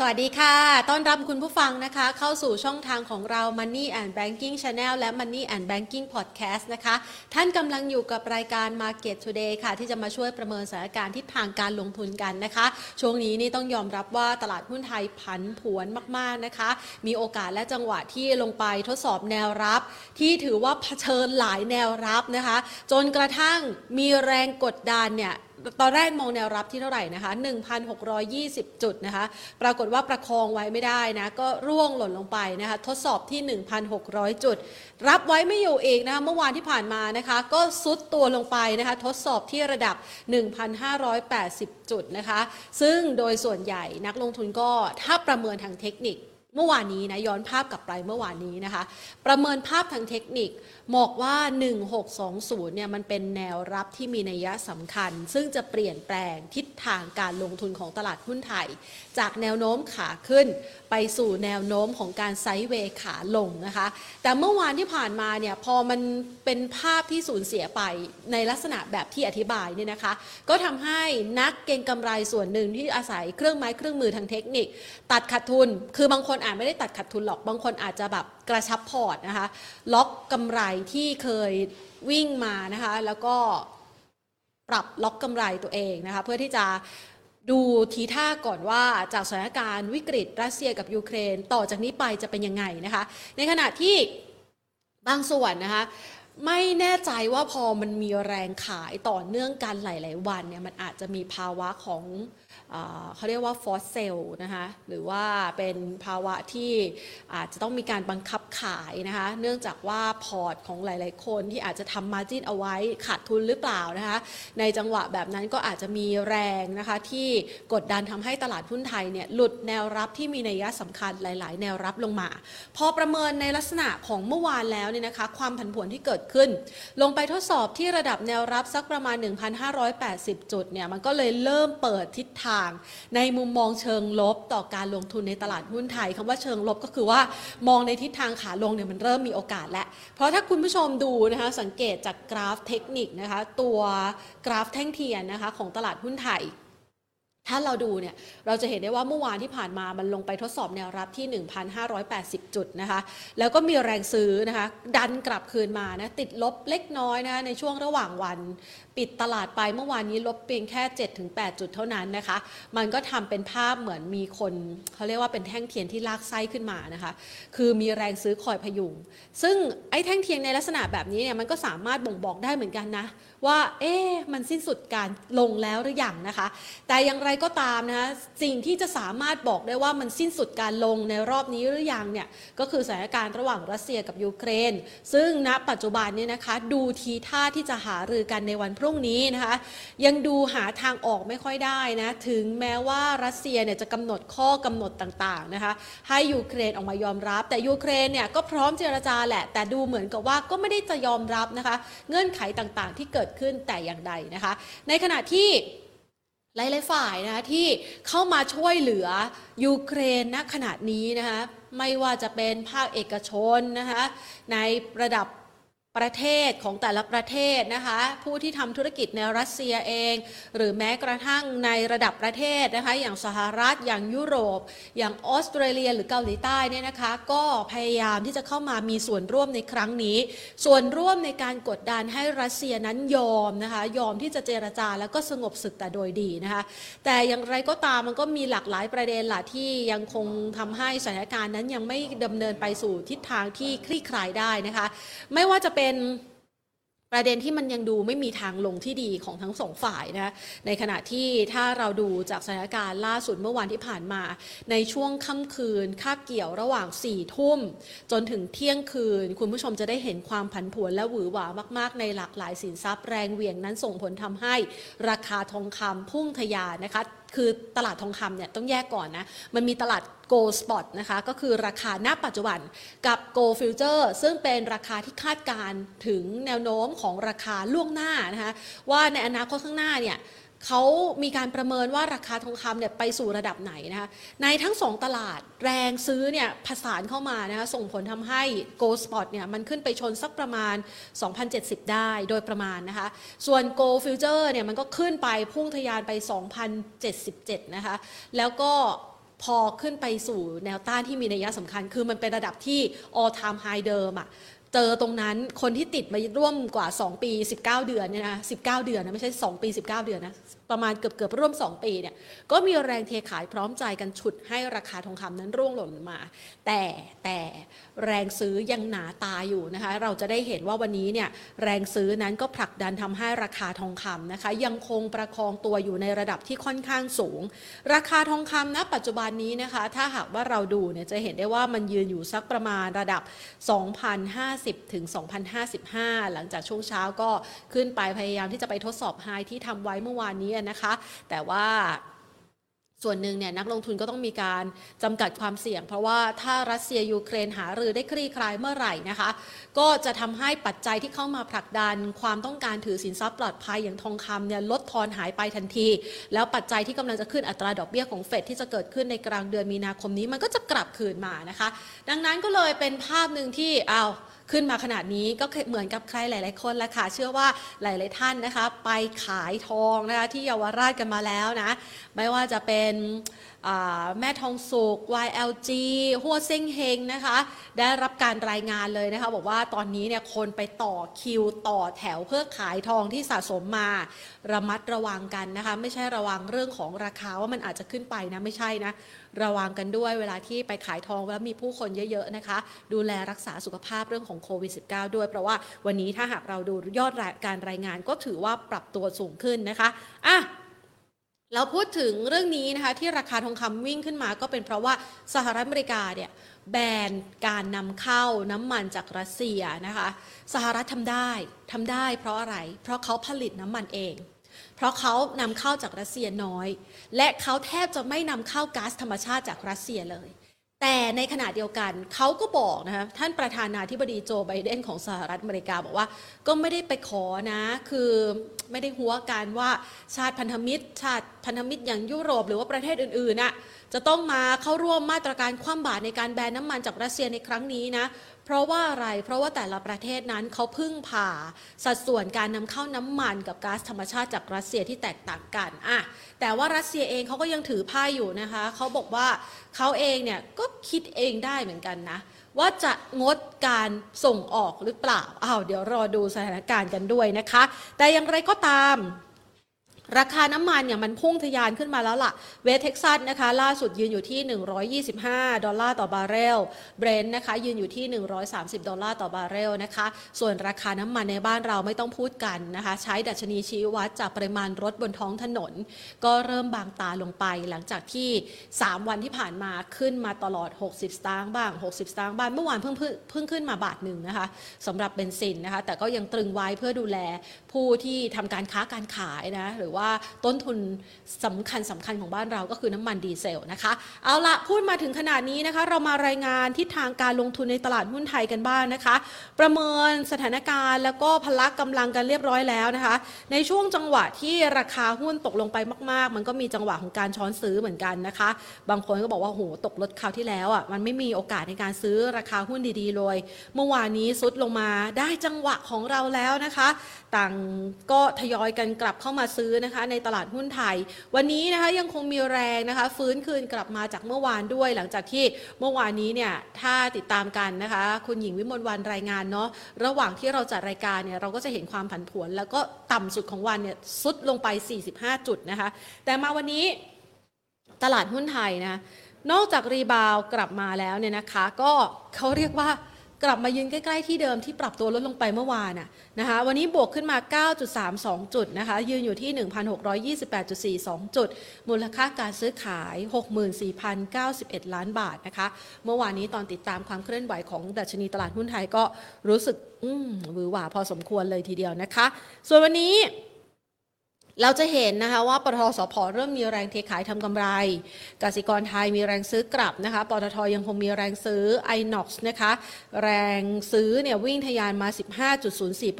สวัสดีค่ะ ต้อนรับคุณผู้ฟังนะคะ เข้าสู่ช่องทางของเรา Money and Banking Channel และ Money and Banking Podcast นะคะ ท่านกำลังอยู่กับรายการ Market Today ค่ะ ที่จะมาช่วยประเมินสถานการณ์ทิศทางการลงทุนกันนะคะ ช่วงนี้นี่ต้องยอมรับว่าตลาดหุ้นไทยผันผวนมาก ๆ นะคะ มีโอกาสและจังหวะที่ลงไปทดสอบแนวรับ ที่ถือว่าเผชิญหลายแนวรับนะคะ จนกระทั่งมีแรงกดดันเนี่ย ตอนแรกมองแนวรับที่เท่าไหร่นะคะ 1,620 จุดนะคะ ปรากฏว่าประคองไว้ไม่ได้นะ ก็ร่วงหล่นลงไปนะคะ ทดสอบที่ 1,600 จุด รับไว้ไม่อยู่อีกนะคะ เมื่อวานที่ผ่านมานะคะ ก็ซุดตัวลงไปนะคะ ทดสอบที่ระดับ 1,580 จุดนะคะ ซึ่งโดยส่วนใหญ่นักลงทุนก็ถ้าประเมินทางเทคนิคเมื่อวานนี้นะย้อนภาพกลับไปเมื่อวานนี้นะคะ ประเมินภาพทางเทคนิค บอกว่า 1620 เนี่ยมันเป็นแนวรับที่มีนัยสำคัญ ซึ่งจะเปลี่ยนแปลงทิศทางการลงทุนของตลาดหุ้นไทย จากแนวโน้มขาขึ้น ไปสู่แนวโน้มของการไซด์เวย์ขาลงนะคะ แต่เมื่อวานที่ผ่านมาเนี่ยพอมันเป็นภาพที่สูญเสียไปในลักษณะแบบที่อธิบายเนี่ยนะคะ ก็ทำให้นักเก็งกำไรส่วนหนึ่งที่อาศัยเครื่องไม้เครื่องมือทางเทคนิค ตัดขาดทุน คือบางคนอาจไม่ได้ตัดขาดทุนหรอกบางคนอาจจะแบบ กระชับพอร์ตนะคะ ล็อกกำไรที่เคยวิ่งมานะคะ แล้วก็ปรับล็อกกำไรตัวเองนะคะ เพื่อที่จะดูทีท่าก่อนว่าจากสถานการณ์วิกฤตรัสเซียกับยูเครน ต่อจากนี้ไปจะเป็นยังไงนะคะ ในขณะที่บางส่วนนะคะไม่แน่ใจว่าพอมันมีแรงขายต่อเนื่องกันหลาย ๆ วันเนี่ยมันอาจจะมีภาวะของ เขาเรียกว่า forced sell นะคะหรือว่าเป็นภาวะที่อาจจะต้องมีการบังคับขายนะคะเนื่องจากว่าพอร์ตของหลาย ๆ คนที่อาจจะทำ margin เอาไว้ขาดทุนหรือเปล่านะคะในจังหวะแบบนั้นก็อาจจะมีแรงนะคะที่กดดันทำให้ตลาดหุ้นไทยเนี่ยหลุดแนวรับที่มีนัยยะสำคัญหลาย ๆ แนวรับลงมา พอประเมินในลักษณะของเมื่อวานแล้วเนี่ยนะคะความผันผวนที่เกิดขึ้น ลงไปทดสอบที่ระดับแนวรับสักประมาณ 1,580 จุดเนี่ยมันก็เลยเริ่มเปิดทิศทางในมุมมองเชิงลบต่อการลงทุนในตลาดหุ้นไทยคำว่าเชิงลบก็คือว่ามองในทิศทางขาลงเนี่ยมันเริ่มมีโอกาสแล้ว เพราะถ้าคุณผู้ชมดูนะคะสังเกตจากกราฟเทคนิคนะคะตัวกราฟแท่งเทียนนะคะของตลาดหุ้นไทยถ้าเราดูเนี่ยเราจะเห็นได้ว่าเมื่อวานที่ผ่านมามันลงไปทดสอบแนวรับที่ 1,580 จุดนะคะแล้วก็มีแรงซื้อนะคะดันกลับคืนมานะติดลบเล็กน้อยนะในช่วงระหว่างวัน ปิดตลาดไปเมื่อวานนี้ลบเพียงแค่ 7-8 จุดเท่านั้นนะคะ มันก็ทำเป็นภาพเหมือนมีคนเขาเรียกว่าเป็นแท่งเทียนที่ลากไส้ขึ้นมานะคะ คือมีแรงซื้อคอยพยุง ซึ่งไอ้แท่งเทียนในลักษณะแบบนี้เนี่ยมันก็สามารถบ่งบอกได้เหมือนกันนะ ว่าเอ๊ะมันสิ้นสุดการลงแล้วหรือยังนะคะ แต่อย่างไรก็ตามนะคะสิ่งที่จะสามารถบอกได้ว่ามันสิ้นสุดการลงในรอบนี้หรือยังเนี่ยก็คือสถานการณ์ระหว่างรัสเซียกับยูเครน ซึ่งณปัจจุบันเนี่ยนะคะดูทีท่าที่จะหารือกันในวันพรุ่งุ่งนี้นะคะ ยังดูหาทางออกไม่ค่อยได้นะถึงแม้ว่ารัสเซียเนี่ยจะกำหนดข้อกำหนดต่างๆนะคะให้ยูเครนออกมายอมรับ แต่ยูเครนเนี่ยก็พร้อมเจรจาแหละ แต่ดูเหมือนกับว่าก็ไม่ได้จะยอมรับนะคะ เงื่อนไขต่างๆ ที่เกิดขึ้นแต่อย่างใดนะคะ ในขณะที่หลายๆฝ่ายนะคะที่เข้ามาช่วยเหลือยูเครนณขณะนี้นะคะไม่ว่าจะเป็นภาคเอกชนนะคะในระดับ ประเทศของแต่ละประเทศนะคะ ผู้ที่ทำธุรกิจในรัสเซียเอง หรือแม้กระทั่งในระดับประเทศนะคะ อย่างสหรัฐอย่างยุโรป อย่างออสเตรเลีย หรือเกาหลีใต้เนี่ยนะคะ ก็พยายามที่จะเข้ามามีส่วนร่วมในครั้งนี้ ส่วนร่วมในการกดดันให้รัสเซียนั้นยอมนะคะ ยอมที่จะเจรจาแล้วก็สงบศึกแต่โดยดีนะคะ แต่อย่างไรก็ตามมันก็มีหลากหลายประเด็นหละที่ยังคงทำให้สถานการณ์นั้นยังไม่ดำเนินไปสู่ทิศทางที่คลี่คลายได้นะคะ ไม่ว่าจะเป็นเป็นประเด็นที่มันยังดูไม่มีทางลงที่ดีของทั้งสองฝ่ายนะในขณะที่ถ้าเราดูจากสถานการณ์ล่าสุดเมื่อวานที่ผ่านมา ในช่วงค่ำคืนคาบเกี่ยวระหว่าง4ี่ทุ่ม จนถึงเที่ยงคืน คุณผู้ชมจะได้เห็นความผันผวนและหวือหวามาก ๆ ในหลากหลายสินทรัพย์แรงเหวี่ยงนั้นส่งผลทำให้ราคาทองคำพุ่งทะยานนะคะคือตลาดทองคำเนี่ยต้องแยกก่อนนะ มันมีตลาด Gold Spot นะคะ ก็คือราคาณปัจจุบันกับ Gold Future ซึ่งเป็นราคาที่คาดการถึงแนวโน้มของราคาล่วงหน้านะคะว่าในอนาคตข้างหน้าเนี่ย เขามีการประเมินว่าราคาทองคำเนี่ยไปสู่ระดับไหนนะคะในทั้งสองตลาดแรงซื้อเนี่ยผสานเข้ามานะคะส่งผลทำให้ Gold Spot เนี่ยมันขึ้นไปชนสักประมาณ 2,070 ได้โดยประมาณนะคะ ส่วน Gold Future เนี่ยมันก็ขึ้นไปพุ่งทะยานไป 2,077 นะคะ แล้วก็พอขึ้นไปสู่แนวต้านที่มีนัยสำคัญ คือมันเป็นระดับที่ all time high เดิมอะเจอตรงนั้นคนที่ติดมาร่วมกว่า 2 ปี 19 เดือนเนี่ยนะ19 เดือนนะไม่ใช่ 2 ปี 19 เดือนนะ ประมาณเกือบเกือบร่วม 2 ปีเนี่ยก็มีแรงเทขายพร้อมใจกันฉุดให้ราคาทองคำนั้นร่วงหล่นมา แต่แต่แรงซื้อยังหนาตาอยู่นะคะเราจะได้เห็นว่าวันนี้เนี่ยแรงซื้อนั้นก็ผลักดันทำให้ราคาทองคำนะคะยังคงประคองตัวอยู่ในระดับที่ค่อนข้างสูง ราคาทองคำณปัจจุบันนี้นะคะถ้าหากว่าเราดูเนี่ยจะเห็นได้ว่ามันยืนอยู่สักประมาณระดับ 2,050 ถึง 2,055 หลังจากช่วงเช้าก็ขึ้นไปพยายามที่จะไปทดสอบไฮที่ทำไว้เมื่อวานนี้นะคะ แต่ว่า ส่วนหนึ่งเนี่ยนักลงทุนก็ต้องมีการจำกัดความเสี่ยง เพราะว่าถ้ารัสเซียยูเครนหารือได้คลี่คลายเมื่อไหร่นะคะ ก็จะทำให้ปัจจัยที่เข้ามาผลักดัน ความต้องการถือสินทรัพย์ปลอดภัยอย่างทองคำเนี่ยลดทอนหายไปทันที แล้วปัจจัยที่กำลังจะขึ้นอัตราดอกเบี้ยของเฟดที่จะเกิดขึ้นในกลางเดือนมีนาคมนี้มันก็จะกลับคืนมานะคะ ดังนั้นก็เลยเป็นภาพหนึ่งที่เอาวขึ้นมาขนาดนี้ก็เหมือนกับใครหลาย ๆ คนและค่ะ เชื่อว่าหลาย ๆ ท่านนะคะ ไปขายทองนะคะที่เยาวราชกันมาแล้วนะ ไม่ว่าจะเป็นแม่ทองสุก YLG หัวเซ็งเฮงนะคะ ได้รับการรายงานเลยนะคะ บอกว่าตอนนี้เนี่ยคนไปต่อคิวต่อแถวเพื่อขายทองที่สะสมมา ระมัดระวังกันนะคะ ไม่ใช่ระวังเรื่องของราคาว่ามันอาจจะขึ้นไปนะ ไม่ใช่นะ ระวังกันด้วยเวลาที่ไปขายทองแล้วมีผู้คนเยอะๆนะคะ ดูแลรักษาสุขภาพเรื่องของโควิด -19 ด้วย เพราะว่าวันนี้ถ้าหากเราดูยอดการรายงานก็ถือว่าปรับตัวสูงขึ้นนะคะอะ เราพูดถึงเรื่องนี้นะคะที่ราคาทองคำวิ่งขึ้นมาก็เป็นเพราะว่าสหรัฐอเมริกาเนี่ยแบนการนำเข้าน้ำมันจากรัสเซียนะคะสหรัฐทำได้ทำได้เพราะอะไร เพราะเขาผลิตน้ำมันเอง เพราะเขานำเข้าจากรัสเซียน้อย และเขาแทบจะไม่นำเข้าก๊าซธรรมชาติจากรัสเซียเลย แต่ในขณะเดียวกันเขาก็บอกนะคะท่านประธานาธิบดีโจไบเดนของสหรัฐอเมริกาบอกว่า ก็ไม่ได้ไปขอนะ คือไม่ได้หัวกันว่าชาติพันธมิตร ชาติพันธมิตรอย่างยุโรปหรือว่าประเทศอื่นๆน่ะจะต้องมาเข้าร่วมมาตรการคว่ำบาตรในการแบนน้ำมันจากรัสเซียในครั้งนี้นะ เพราะว่าอะไร เพราะว่าแต่ละประเทศนั้นเขาพึ่งผ่าสัดส่วนการนำเข้าน้ำมันกับก๊าซธรรมชาติจากรัสเซียที่แตกต่างกันอะแต่ว่ารัสเซียเองเขาก็ยังถือผ้าอยู่นะคะเขาบอกว่าเขาเองเนี่ยก็คิดเองได้เหมือนกันนะว่าจะงดการส่งออกหรือเปล่าอ้าวเดี๋ยวรอดูสถานการณ์กันด้วยนะคะ แต่อย่างไรก็ตาม ราคาน้ำมันเนี่ยมันพุ่งทะยานขึ้นมาแล้วล่ะ West Texas นะคะ ล่าสุดยืนอยู่ที่ 125 ดอลลาร์ต่อบาร์เรล Brent นะคะ ยืนอยู่ที่ 130 ดอลลาร์ต่อบาร์เรลนะคะ ส่วนราคาน้ำมันในบ้านเราไม่ต้องพูดกันนะคะ ใช้ดัชนีชี้วัดจากปริมาณรถบนท้องถนน ก็เริ่มบางตาลงไป หลังจากที่ 3 วันที่ผ่านมาขึ้นมาตลอด 60 สตางค์บ้าง 60 สตางค์บ้างเมื่อวานเพิ่งเพิ่งขึ้นมาบาทหนึ่งนะคะสำหรับเบนซินนะคะแต่ก็ยังตรึงไว้เพื่อดูแลผู้ที่ทำการค้าการขายนะหรือว่าต้นทุนสำคัญสำคัญของบ้านเราก็คือน้ำมันดีเซลนะคะ เอาละพูดมาถึงขนาดนี้นะคะ เรามารายงานทิศทางการลงทุนในตลาดหุ้นไทยกันบ้างนนะคะ ประเมินสถานการณ์ แล้วก็พละกำลังกันเรียบร้อยแล้วนะคะ ในช่วงจังหวะที่ราคาหุ้นตกลงไปมาก ๆ มันก็มีจังหวะของการช้อนซื้อเหมือนกันนะคะ บางคนก็บอกว่าโหตกลดคราวที่แล้วอะมันไม่มีโอกาสในการซื้อราคาหุ้นดีๆเลย เมื่อวานนี้ซุดลงมาได้จังหวะของเราแล้วนะคะ ต่างก็ทยอยกันกลับเข้ามาซื้อนะคะ ในตลาดหุ้นไทย วันนี้นะคะยังคงมีแรงนะคะ ฟื้นคืนกลับมาจากเมื่อวานด้วย หลังจากที่เมื่อวานนี้เนี่ยถ้าติดตามกันนะคะ คุณหญิงวิมลวันรายงานเนาะระหว่างที่เราจัดรายการเนี่ยเราก็จะเห็นความผันผวน แล้วก็ต่ำสุดของวันเนี่ยซุดลงไป 45 จุดนะคะ แต่มาวันนี้ตลาดหุ้นไทยนะนอกจากรีบาวกลับมาแล้วเนี่ยนะคะ ก็เขาเรียกว่า กลับมายืนใกล้ๆที่เดิมที่ปรับตัวลดลงไปเมื่อวานนะคะวันนี้บวกขึ้นมา 9.32 จุดนะคะยืนอยู่ที่ 1,628.42 จุด มูลค่าการซื้อขาย 64,091 ล้านบาทนะคะเมื่อวานนี้ตอนติดตามความเคลื่อนไหวของดัชนีตลาดหุ้นไทยก็รู้สึกอืมวือหวาพอสมควรเลยทีเดียวนะคะ ส่วนวันนี้ เราจะเห็นนะคะว่าปตทสพเริ่มมีแรงเทขายทำกำไรกสิกรไทยมีแรงซื้อกลับนะคะปตทยังคงมีแรงซื้อ iNox นะคะแรงซื้อเนี่ยวิ่งทะยานมา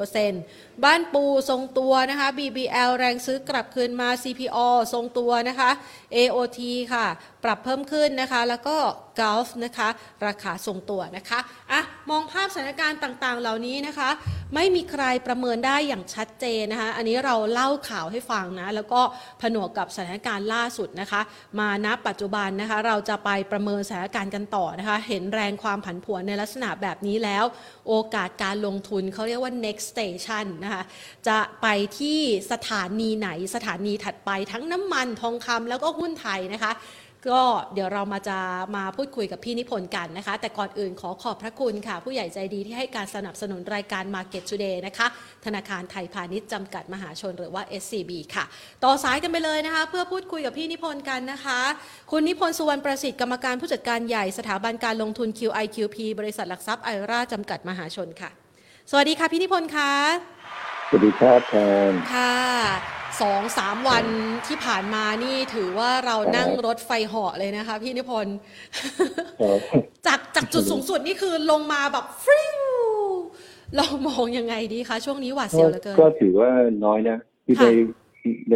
15.04%บ้านปูทรงตัวนะคะ BBL แรงซื้อกลับคืนมา CPO ทรงตัวนะคะ AOT ค่ะ ปรับเพิ่มขึ้นนะคะ แล้วก็ Gulf นะคะ ราคาทรงตัวนะคะอะมองภาพสถานการณ์ต่างๆ เหล่านี้นะคะ ไม่มีใครประเมินได้อย่างชัดเจนนะคะ อันนี้เราเล่าข่าวให้ฟังนะ แล้วก็ผนวกกับสถานการณ์ล่าสุดนะคะ มาณปัจจุบันนะคะ เราจะไปประเมินสถานการณ์กันต่อนะคะ เห็นแรงความผันผวนในลักษณะแบบนี้แล้ว โอกาสการลงทุนเขาเรียกว่า next station นะคะจะไปที่สถานีไหนสถานีถัดไปทั้งน้ำมันทองคำแล้วก็หุ้นไทยนะคะ ก็เดี๋ยวเรามาจะมาพูดคุยกับพี่นิพนธ์กันนะคะ แต่ก่อนอื่นขอขอบพระคุณค่ะ ผู้ใหญ่ใจดีที่ให้การสนับสนุนรายการ Market Today นะคะ ธนาคารไทยพาณิชย์จำกัดมหาชนหรือว่า SCB ค่ะ ต่อสายกันไปเลยนะคะ เพื่อพูดคุยกับพี่นิพนธ์กันนะคะ คุณนิพนธ์สุวรรณประสิทธิ์กรรมการผู้จัดการใหญ่สถาบันการลงทุน QIQP บริษัทหลักทรัพย์ไอราจำกัดมหาชนค่ะ สวัสดีค่ะพี่นิพนธ์คะสวัสดีครับแทนค่ะ สองสามวันที่ผ่านมานี่ถือว่าเรานั่งรถไฟเหาะเลยนะคะ พี่นิพนธ์ครับจากจากจุดสูงสุดนี่คือลงมาแบบฟริ้วเรามองยังไงดีคะ ช่วงนี้หวาดเสียวเหลือเกิน ก็ถือว่าน้อยนะที่ค่ะใน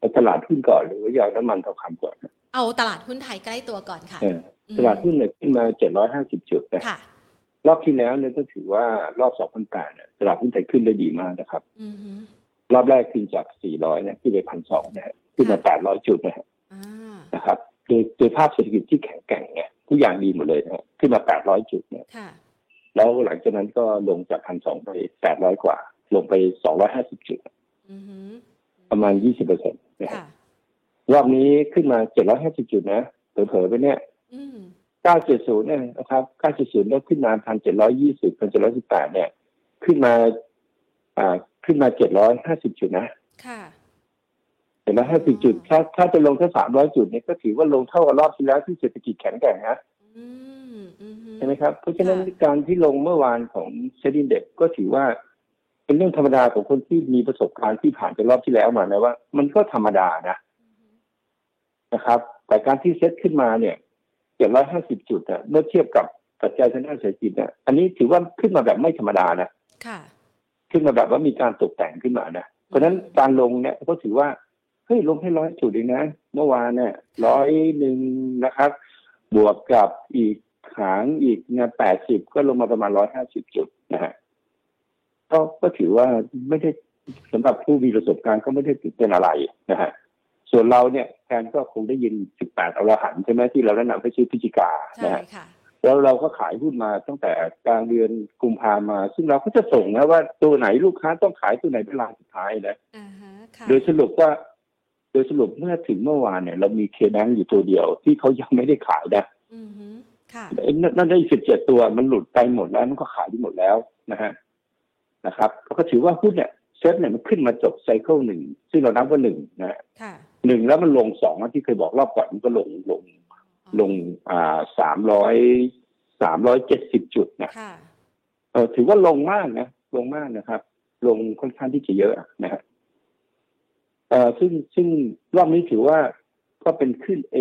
ในตลาดหุ้นก่อนหรือว่าอย่างน้ำมันทองคำก่อนนะเอาตลาดหุ้นไทยใกล้ตัวก่อนค่ะเออตลาดหุ้นเนี่ยขึ้นมาเจ็ดร้อยห้าสิบจุดนะค่ะรอบที่แล้วเนี่ยก็ถือว่ารอบสองพันแปดเนี่ยตลาดหุ้นไทยขึ้นได้ดีมากนะครับอือฮึ รอบแรกขึ้นจากสี่ร้อยเนี่ยขึ้นไปพันสองนะฮะขึ้นมาแปดร้อยจุดนะฮะอ่านะครับโดยโดยภาพเศรษฐกิจที่แข็งแกร่งเนี่ยทุกอย่างดีหมดเลยนะฮะขึ้นมาแปดร้อยจุดเนี่ยค่ะแล้วหลังจากนั้นก็ลงจากพันสองไปแปดร้อยกว่า ลงไปสองร้อยห้าสิบจุดอือฮึประมาณยี่สิบเปอร์เซ็นต์นะฮะค่ะรอบนี้ขึ้นมา 750 จุดนะเผลอๆไปเนี่ยอืม970เนี่ยนะครับ970แล้วขึ้นมา 1,720 1,718เนี่ยขึ้นมา อ่าขึ้นมา750จุดนะค่ะ750จุด ถ้าถ้าจะลงแค่300จุดเนี่ยก็ถือว่าลงเท่ากับรอบที่แล้วที่เศรษฐกิจแข็งแกร่งนะอืมอือฮึใช่ไหมครับ เพราะฉะนั้นค่ะการที่ลงเมื่อวานของเซ็นดินเด็กก็ถือว่า เป็นเรื่องธรรมดาของคนที่มีประสบการณ์ที่ผ่านจากรอบที่แล้วมานะว่า มันก็ธรรมดานะนะครับ แต่การที่เซ็ตขึ้นมาเนี่ย750จุดอะเมื่อเทียบกับปัจจัยทางด้านเศรษฐกิจเนี่ยอันนี้ถือว่าขึ้นมาแบบไม่ธรรมดานะค่ะ ขึ้นมาแบบว่ามีการตกแต่งขึ้นมานะเพราะฉะนั้นการลงเนี่ยก็ถือว่าเฮ้ยลงให้ร้อยจุดเองนะ เมื่อวานเนี่ยร้อยหนึ่งนะครับ บวกกับอีกขางอีกเนี่ยแปดสิบก็ลงมาประมาณร้อยห้าสิบจุดนะฮะก็ก็ถือว่าไม่ได้สำหรับผู้มีประสบการณ์ก็ไม่ได้ตื่นเต้นอะไรนะฮะส่วนเราเนี่ยแทนก็คงได้ยินสิบแปดอรหันใช่ไหมที่เราแนะนำให้ชื่อพิจิกาใช่นะฮะค่ะ แล้วเราก็ขายหุ้นมาตั้งแต่กลางเดือนกุมภามา ซึ่งเราก็จะส่งนะว่าตัวไหนลูกค้าต้องขายตัวไหนเป็นรายสุดท้ายนะอ่าฮะค่ะโดยสรุปว่า โดยสรุปเมื่อถึงเมื่อวานเนี่ย เรามีเคแบงอยู่ตัวเดียว ที่เขายังไม่ได้ขายนะอือฮึค่ะไอ้นั่นนั่นได้สิบเจ็ดตัวมันหลุดไปหมดแล้วมันก็ขายไปหมดแล้วนะฮะนะครับก็ถือว่าหุ้นเนี่ยเซ็ตเนี่ยมันขึ้นมาจบไซเคิลหนึ่งซึ่งเรานับว่าหนึ่งนะฮะค่ะหนึ่งแล้วมันลงสองที่เคยบอกรอบก่อนมันก็ลงลง ลงอ่าสามร้อยสามร้อยเจ็ดสิบจุดนะค่ะเออถือว่าลงมากนะลงมากนะครับ ลงค่อนข้างที่จะเยอะนะฮะเอ่อซึ่งซึ่งรอบนี้ถือว่าก็เป็นขึ้น A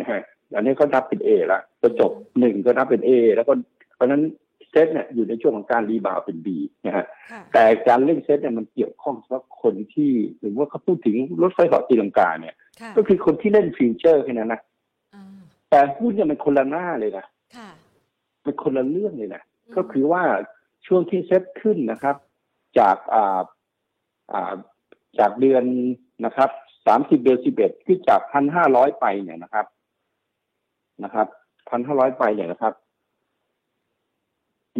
นะฮะอันนี้ก็นับเป็น A ละก็จบหนึ่งก็นับเป็น A แล้วก็เพราะฉะนั้นเซตเนี่ยอยู่ในช่วงของการ rebound เป็น B นะฮะค่ะแต่การเล่นเซตเนี่ยมันเกี่ยวข้องเฉพาะคนที่หรือว่าเขาพูดถึงรถไฟเหาะตีลังกาเนี่ยค่ะก็คือคนที่เล่นฟิวเจอร์แค่นั้นนะอ่า แต่หุ้นเนี่ยมันคนละหน้าเลยนะค่ะมันคนละเรื่องเลยนะก็คือว่าช่วงที่เซ็ตขึ้นนะครับ จากอ่าอ่าจากเดือนนะครับสามสิบเดือนสิบเอ็ดขึ้นจากพันห้าร้อยไปเนี่ยนะครับนะครับพันห้าร้อยไปเนี่ยนะครับ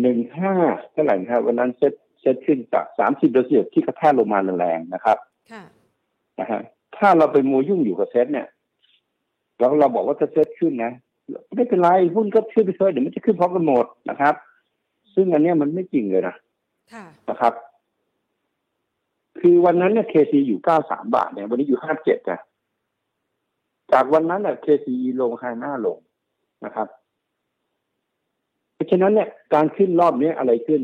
หนึ่งห้าเท่าไหร่นะครับวันนั้น SET SET ขึ้นจากสามสิบเดือนสิบเอ็ดที่กระแทกลงมาแรงๆนะครับค่ะนะฮะถ้าเราไปมัวยุ่งอยู่กับเซ็ตเนี่ย แล้วเราบอกว่าจะเซ็ตขึ้นนะไม่เป็นไรหุ้นก็ขึ้นไปเถอะเดี๋ยวมันจะขึ้นพร้อมกันหมดนะครับ ซึ่งอันเนี้ยมันไม่จริงเลยนะค่ะนะครับ คือวันนั้นเนี่ย KCE อยู่เก้าสามบาทเนี่ยวันนี้อยู่ห้าเจ็ดนะจากวันนั้นเนี่ย KCE ลงไฮหน้าลงนะครับเพราะฉะนั้นเนี่ยการขึ้นรอบนี้อะไรขึ้น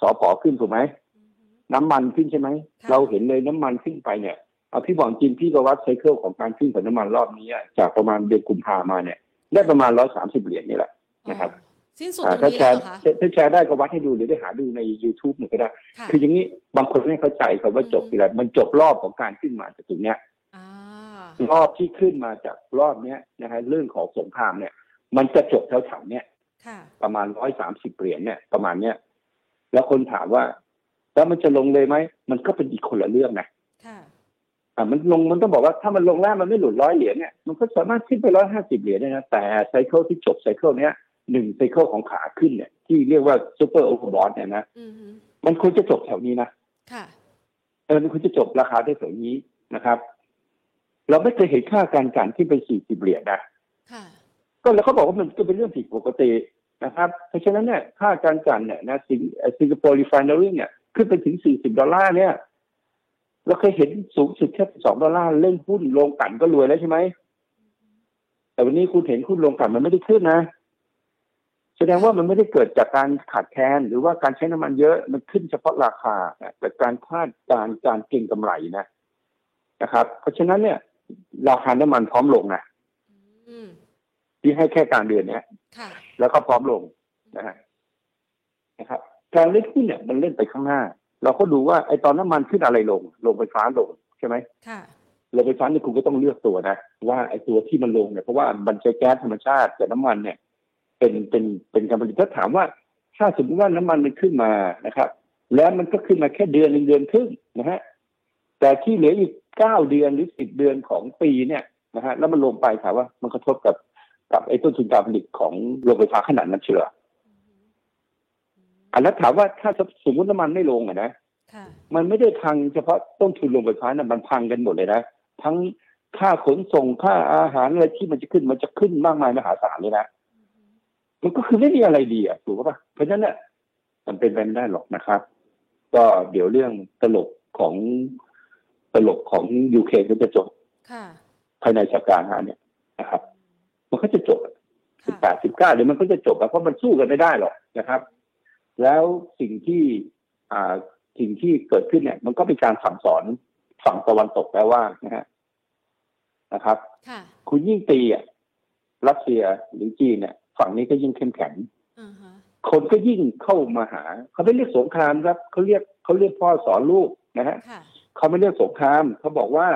สอปอขึ้นถูกไหมอือฮึน้ำมันขึ้นใช่ไหมค่ะเราเห็นเลยน้ำมันขึ้นไปเนี่ย เอาพี่บอกจริงพี่ก็วัดไซเคิลของการขึ้นของน้ำมันรอบนี้อะจากประมาณเดือนกุมภามาเนี่ย ได้ประมาณร้อยสามสิบเหรียญนี่แหละนะครับอ๋อสิ้นสุดอ่าตรงถ้านี้แชแล้วร์เหรอคะถ้าแชร์ได้ก็วัดให้ดูหรือได้หาดูใน YouTube หนึ่งก็ได้ค่ะคืออย่างนี้บางคนไม่เข้าใจครับว่าจบอืมทีไรมันจบรอบของการขึ้นมาจากตรงเนี้ยอ่ารอบที่ขึ้นมาจากรอบเนี้ยนะฮะเรื่องของสงครามเนี่ย มันจะจบแถวๆเนี้ยค่ะประมาณร้อยสามสิบเหรียญเนี่ย ประมาณเนี้ยแล้วคนถามว่า แล้วมันจะลงเลยไหมมันก็เป็นอีกคนละเรื่องนะค่ะ อ่ามันลงมันต้องบอกว่าถ้ามันลงแล้วมันไม่หลุดร้อยเหรียญเนี่ยมันก็สามารถขึ้นไปร้อยห้าสิบเหรียญได้นะแต่ cycle ที่จบ cycle เนี้ยหนึ่ง cycle ของขาขึ้นเนี่ย ที่เรียกว่า super overbought เนี่ยนะอือฮึมันควรจะจบแถวนี้นะค่ะเออมันควรจะจบราคาได้แถวนี้นะครับ เราไม่เคยเห็นค่าการกลั่นที่เป็นสี่สิบเหรียญนะค่ะก็แล้วเขาบอกว่ามันก็เป็นเรื่องผิดปกตินะครับ เพราะฉะนั้นเนี่ยค่าการกลั่นเนี่ยนะสิงสิงคโปร์ refinery เนี่ยขึ้นไปถึง40ดอลลาร์เนี่ย เราเคยเห็นสูงสุดแค่2ดอลลาร์เล่นหุ้นโรงกลั่นก็รวยแล้วใช่ไหม แต่วันนี้คุณเห็นหุ้นโรงกลั่นมันไม่ได้ขึ้นนะ แสดงว่ามันไม่ได้เกิดจากการขาดแคลนหรือว่าการใช้น้ำมันเยอะมันขึ้นเฉพาะราคาแต่การคาดการณ์การเก็งกำไรนะนะครับ เพราะฉะนั้นเนี่ยราคาน้ำมันพร้อมลงนะอืมที่ให้แค่กลางเดือนเนี้ยค่ะแล้วก็พร้อมลงนะฮะนะครับการเล่นหุ้นเนี่ยมันเล่นไปข้างหน้า เราก็ดูว่าไอ้ตอนน้ำมันขึ้นอะไรลง ลงไฟฟ้าลงใช่ไหมค่ะลงไฟฟ้าเนี่ยคุณก็ต้องเลือกตัวนะว่าไอ้ตัวที่มันลงเนี่ยเพราะว่ามันใช้แก๊สธรรมชาติแต่น้ำมันเนี่ย เป็นเป็นเป็นการผลิตถ้าถามว่า ถ้าสมมติว่าน้ำมันมันขึ้นมานะครับ แล้วมันก็ขึ้นมาแค่เดือนหนึ่งเดือนครึ่งนะฮะแต่ที่เหลืออีกเก้าเดือนหรือสิบเดือนของปีเนี่ยนะฮะแล้วมันลงไปถามว่ามันกระทบกับกับไอ้ต้นทุนการผลิตของโรงไฟฟ้าขนาดนั้นเชื่อ อันแล้วถามว่าถ้าสมมติน้ำมันไม่ลงอะนะค่ะมันไม่ได้พังเฉพาะต้นทุนโรงไฟฟ้านะมันพังกันหมดเลยนะทั้งค่าขนส่งค่าอาหารอะไรที่มันจะขึ้นมันจะขึ้นมากมายมหาศาลเลยนะมันก็คือไม่มีอะไรดีอะถูกปะเพราะฉะนั้นเนี่ยมันเป็นไปไม่ได้หรอกนะครับ ก็เดี๋ยวเรื่องตลกของตลกของยูเคก็จะจบค่ะภายในสัปดาห์หน้าเนี่ยนะครับ มันก็จะจบสิบแปค่ะดสิบเก้าเดี๋ยวมันก็จะจบแล้วเพราะมันสู้กันไม่ได้หรอกนะครับ แล้วสิ่งที่อ่าสิ่งที่เกิดขึ้นเนี่ย มันก็เป็นการสั่งสอนฝั่งตะวันตกแล้วว่านะฮะนะครับค่ะคุณยิ่งตีอะรัสเซียหรือจีนเนี่ย ฝั่งนี้ก็ยิ่งเข้มแข็งอ่าฮะคนก็ยิ่งเข้ามาหา เขาไม่เรียกสงครามครับเขาเรียกเขาเรียกพ่อสอนลูกนะฮะค่ะเขาไม่เรียกสงครามเขาบอกว่า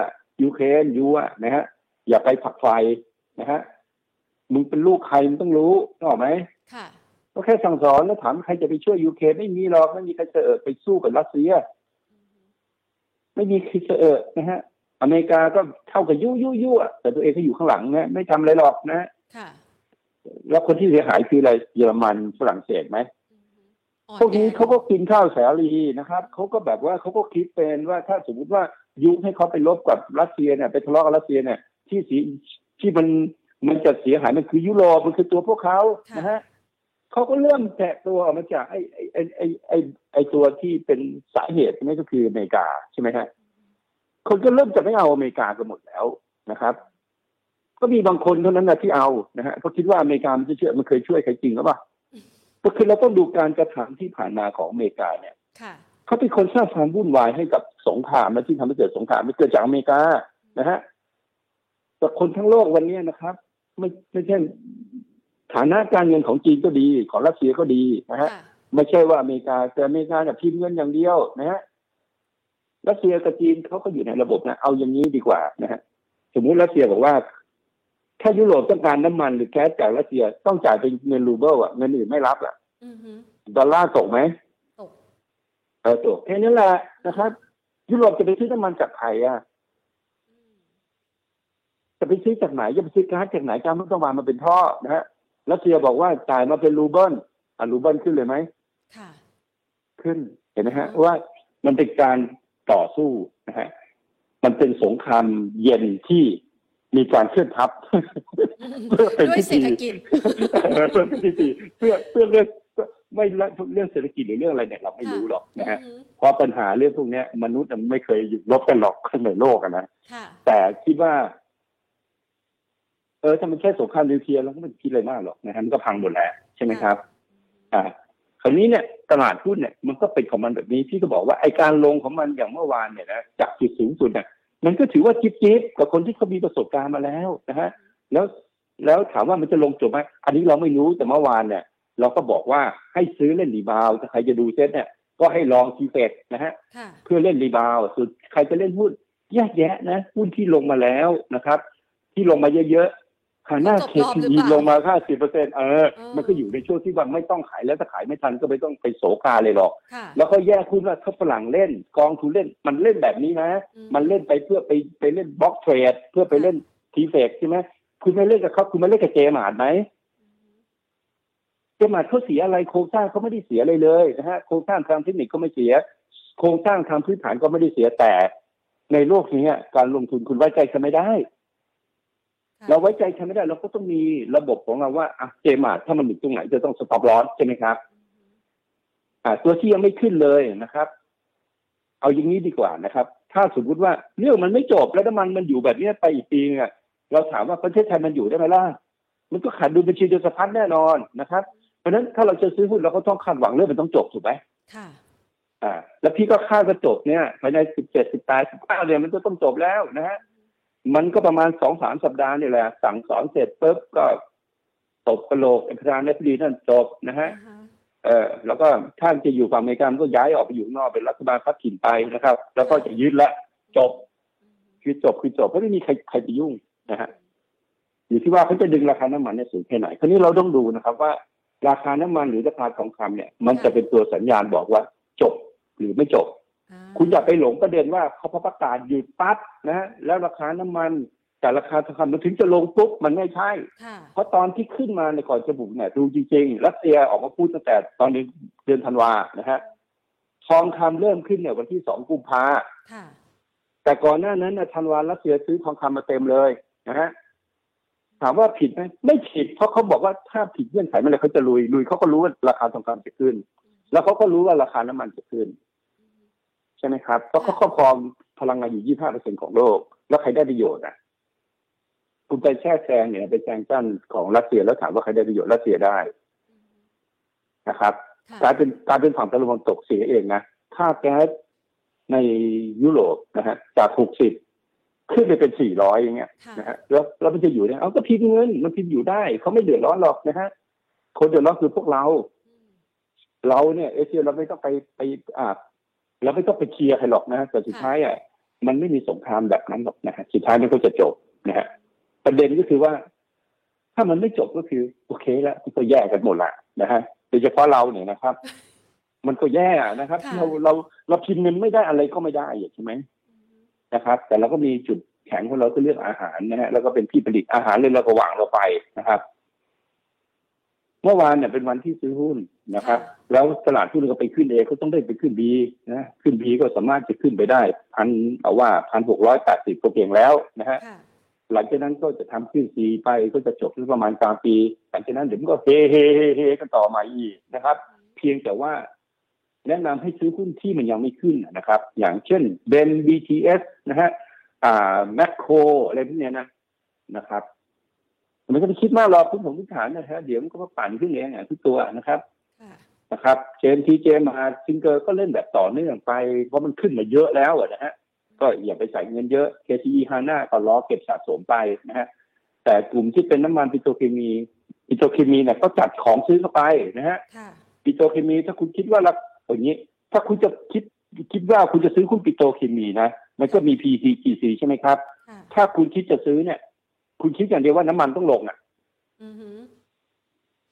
ยูเครนยูอะนะฮะ อย่าไปผลักไฟนะฮะมึงเป็นลูกใครมึงต้องรู้นึกออกไหมค่ะ ก็แค่สั่งสอนแล้วถามใครจะไปช่วยยูเครนไม่มีหรอกไม่มีใครจะเออไปสู้กับรัสเซีย ไม่มีใครจะเออนะฮะ อเมริกาก็เท่ากับยุยุยุอะแต่ตัวเองก็อยู่ข้างหลังนะไม่ทำอะไรหรอกนะค่ะแล้วคนที่เสียหายคืออะไรเยอรมันฝรั่งเศสไหมอ่อพวกนี้แอเขาก็กินข้าวแสรีนะครับเขาก็แบบว่าเขาก็คิดเป็นว่าถ้าสมมติว่ายุให้เขาไปลบกับรัสเซียเนี่ยไปทะเลาะกับรัสเซียเนี่ย ที่สีที่มันมันจะเสียหายมันคือยุโรปมันคือตัวพวกเขานะฮะ เขาก็เริ่มแตะตัวออกมาจากไอ้ไอ้ไอ้ไอ้ไอ้ไอ้ตัวที่เป็นสาเหตุนี่ก็คืออเมริกาใช่ไหมฮะคนก็เริ่มจะไม่เอาอเมริกากันหมดแล้วนะครับ ก็มีบางคนเท่านั้นนะที่เอานะฮะเขาคิดว่าอเมริกามันจะเชื่อมันเคยช่วยใครจริงหรือเปล่าก็คือเราต้องดูการกระทำที่ผ่านมาของอเมริกาเนี่ยเขาเป็นคนสร้างความวุ่นวายให้กับสงครามและที่ทำให้เกิดสงครามไม่เกิดจากอเมริกานะฮะแต่คนทั้งโลกวันนี้นะครับ ไม่ไม่ใช่ ฐานะการเงินของจีนก็ดี ของรัสเซียก็ดีนะฮะค่ะไม่ใช่ว่าอเมริกาแต่อเมริกาเนี่ยพิมพ์เงินอย่างเดียวนะฮะรัสเซียกับจีนเขาก็อยู่ในระบบนะเอาอย่างนี้ดีกว่านะฮะสมมุติรัสเซียบอกว่า ถ้ายุโรปต้องการน้ำมันหรือแก๊สจากรัสเซียต้องจ่ายเป็นเงินรูเบิลอะเงินอื่นไม่รับอะอือฮึดอลลาร์ตกไหมตกเออตกแค่นั้นแหละนะครับ ยุโรปจะไปซื้อน้ำมันจากใครอะอืมจะไปซื้อจากไหนจะไปซื้อก๊าซจากไหนก๊าซมันต้องมามาเป็นท่อนะฮะ รัสเซียบอกว่าจ่ายมาเป็นรูเบิลอะรูเบิลขึ้นเลยไหมค่ะขึ้นเห็นไหมฮะ ว่ามันเป็นการต่อสู้นะฮะมันเป็นสงครามเย็นที่มีการเคลื่อนทัพเพื่อเป็นด้วยพิธีเศรษฐกิจเพื่อเป็นพิธีเพื่อเพื่อเรื่องไม่เรื่องเศรษฐกิจหรือเรื่องอะไรเนี่ยเราไม่รู้หรอกนะฮะอือฮึเพราะปัญหาเรื่องพวกเนี้ยมนุษย์มันไม่เคยหยุดลบกันหรอกในโลกอะนะค่ะแต่คิดว่า เออถ้ามันแค่สงครามนิวเคลียร์เราก็ไม่คิดอะไรมากหรอกนะฮะมันก็พังหมดแล้วใช่ไหมครับ อ่า คราวนี้เนี่ยตลาดหุ้นเนี่ยมันก็เป็นของมันแบบนี้ที่ก็บอกว่าไอ้การลงของมันอย่างเมื่อวานเนี่ยนะจากจุดสูงสุดเนี่ยมันก็ถือว่าจิ๊บจิ๊บกับคนที่เขามีประสบการณ์มาแล้วนะฮะแล้วแล้วถามว่ามันจะลงจบไหมอันนี้เราไม่รู้แต่เมื่อวานเนี่ย เราก็บอกว่าให้ซื้อเล่น rebound ถ้าใครจะดูเซ็ตเนี่ยก็ให้ลองทีเฟกนะฮะค่ะเพื่อเล่นรีบาวด์ส่วนใครจะเล่นหุ้นแยกแยะนะหุ้นที่ลงมาแล้วนะครับ ที่ลงมาเยอะๆ ค่าหน้าจบเครอบหรือทีเปล่าลงมาค่าสิบเปอร์เซ็นเออเออ มันก็อยู่ในช่วงที่ว่าไม่ต้องขายแล้วถ้าขายไม่ทันก็ไม่ต้องไปโศกาเลยหรอกค่ะแล้วก็แยกคุณว่าถ้าฝรั่งเล่นกองทุนเล่น มันเล่นแบบนี้นะอืมมันเล่นไปเพื่อไปไปเล่นบล็อกเทรดเพื่อไปเล่นทีเฟกใช่ไหมคุณไม่เล่นกับเขาคุณไม่เล่นกับเจมาร์ดไหมJMART เขาเสียอะไรโครงสร้างเขาไม่ได้เสียอะไรเลยนะฮะโครงสร้างทางเทคนิคก็ไม่เสีย โครงสร้างทางพื้นฐานก็ไม่ได้เสียแต่ ในโลกนี้การลงทุนคุณไว้ใจกันไม่ได้ค่ะ เราไว้ใจกันไม่ได้เราก็ต้องมีระบบของเราว่าอะ JMART ถ้ามันอยู่ตรงไหนจะต้อง stop loss ใช่ไหมครับ อ่า ตัวที่ยังไม่ขึ้นเลยนะครับ เอาอย่างนี้ดีกว่านะครับ ถ้าสมมติว่าเรื่องมันไม่จบแล้วน้ำมันมันอยู่แบบนี้ไปอีกปีนึงอะเราถามว่าประเทศไทยมันอยู่ได้ไหมล่ะมันก็ขาดดุลบัญชีเดือนสะพัดแน่นอนนะครับ เพราะฉะนั้นถ้าเราจะซื้อหุ้นเราก็ต้องคาดหวังเรื่องมันต้องจบถูกไหมค่ะอ่า แล้วพี่ก็คาดว่าจบเนี่ยภายในสิบเจ็ดสิบแปดสิบเก้าเดือนมันจะต้องจบแล้วนะฮะ มันก็ประมาณสองสามสัปดาห์นี่แหละ สั่งสอนเสร็จปุ๊บก็ตบกระโหลกประธานาธิบดีนั่นจบนะฮะอ่าฮะเออแล้วก็ท่านจะอยู่ฝั่งอเมริกามันก็ย้ายออกไปอยู่ข้างนอกเป็นรัฐบาลพักถิ่นไปนะครับ แล้วก็จะยึดละจบคือจบคือจบเพราะไม่มีใครใครไปยุ่งนะฮะอยู่ที่ว่าเขาจะดึงราคาน้ำมันเนี่ยสูงแค่ไหนคราวนี้เราต้องดูนะครับ ว่าราคาน้ำมันหรือราคาทองคำเนี่ย มันจะเป็นตัวสัญญาณบอกว่าจบหรือไม่จบอ่า คุณอย่าไปหลงประเด็นว่าเขาประกาศหยุดปั๊บนะฮะแล้วราคาน้ำมันแต่ราคาทองคำมันถึงจะลงปุ๊บมันไม่ใช่ค่ะเพราะตอนที่ขึ้นมาในยก่อนจะบุกเนี่ยดูจริงๆรัสเซียออกมาพูดตั้งแต่ตอนเดือนเดือนธันวานะฮะทองคำเริ่มขึ้นเนี่ยวันที่สองกุมภาค่ะแต่ก่อนหน้านั้นนะธันวารัสเซียซื้อทองคำมาเต็มเลยนะฮะถามว่าผิดไหมไม่ผิด เพราะเขาบอกว่าถ้าผิดเงื่อนไขเมื่อไหรเขาจะลุยลุยเขาก็รู้ว่าราคาทองคำจะขึ้น แล้วเขาก็รู้ว่าราคาน้ำมันจะขึ้น ใช่ไหมครับเพราะเขาครอบครองพลังงานอยู่25เปอร์เซ็นของโลก แล้วใครได้ประโยชน์อะคุณไปแช่แซงเนี่ยไปแซงกั้นของรัสเซียแล้วถามว่าใครได้ประโยชน์รัสเซียได้นะครับค่ะกลายเป็นกลายเป็นฝั่งตะวันตกเสียเองนะค่าแก๊สในยุโรปนะฮะจาก60ขึ้นไปเป็น400อย่างเงี้ยค่ะนะฮะแล้วแล้วมันจะอยู่ได้เอาก็พิมพ์เงิน มันพิมพ์อยู่ได้เขาไม่เดือดร้อนหรอกนะฮะคนเดือดร้อนคือพวกเราอืมเราเนี่ย เอเชียเราไม่ต้องไปไปอ่า เราไม่ต้องไปเคลียร์ใครหรอกนะแต่สุดท้ายอะมันไม่มีสงครามแบบนั้นหรอกนะฮะสุดท้ายมันก็จะจบนะฮะประเด็นก็คือว่า ถ้ามันไม่จบก็คือ โอเคแล้วมันก็แย่กันหมดละนะฮะโดยเฉพาะเราเนี่ยนะครับ มันก็แย่นะครับค่ะเราเราเราพิมพ์เงินไม่ได้อะไรก็ไม่ได้ใช่ไหมนะครับ แต่เราก็มีจุดแข็งของเราคือเรื่องอาหารนะฮะแล้วก็เป็นที่ผลิตอาหารเลยเราก็วางเราไปนะครับเมื่อวานเนี่ยเป็นวันที่ซื้อหุ้นนะครับ แล้วตลาดหุ้นก็ไปขึ้นเองก็ต้องได้ไปขึ้นบีนะขึ้นบีก็สามารถจะขึ้นไปได้พันเอาว่าพันหกร้อยแปดสิบก็เพียงแล้วนะฮะค่ะหลังจากนั้นก็จะทำขึ้นซีไปก็จะจบที่ประมาณกลางปี หลังจากนั้นเดี๋ยวมันก็เฮเฮเฮเฮกันต่อมาอีกนะครับ เพียงแต่ว่า แนะนำให้ซื้อหุ้นที่มันยังไม่ขึ้นนะครับ อย่างเช่นเบน BTS นะฮะอ่าแมคโครอะไรพวกเนี้ยนะนะครับ มันก็ไปคิดมากหรอกพื้นผมพื้นฐานนะฮะเดี๋ยวมันก็มาปั่นขึ้นเองอะทุกตัวนะครับค่ะนะครับ JMT JMART SINGER ก็เล่นแบบต่อเนื่องไป เพราะมันขึ้นมาเยอะแล้วอะนะฮะก็อย่าไปใส่เงินเยอะ KCE HANA ก็รอเก็บสะสมไปนะฮะแต่กลุ่มที่เป็นน้ำมันปิโตรเคมีปิโตรเคมีเนี่ยก็จัดของซื้อเข้าไปนะฮะค่ะปิโตรเคมีถ้าคุณคิดว่าละอย่างนี้ ถ้าคุณจะคิดคิดว่าคุณจะซื้อหุ้นปิโตรเคมีนะ มันก็มี PTTGC ใช่ไหมครับค่ะถ้าคุณคิดจะซื้อเนี่ย คุณคิดอย่างเดียวว่าน้ำมันต้องลงอะอือหือ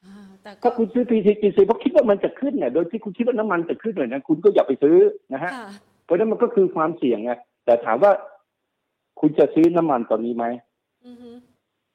อ่าแต่ก็ถ้าคุณซื้อ PTGC เพราะคิดว่ามันจะขึ้นเนี่ยโดยที่คุณคิดว่าน้ำมันจะขึ้นเลยนะคุณก็อย่าไปซื้อนะฮะค่ะเพราะฉะนั้นมันก็คือความเสี่ยงไงแต่ถามว่า คุณจะซื้อน้ำมันตอนนี้ไหมอือหือ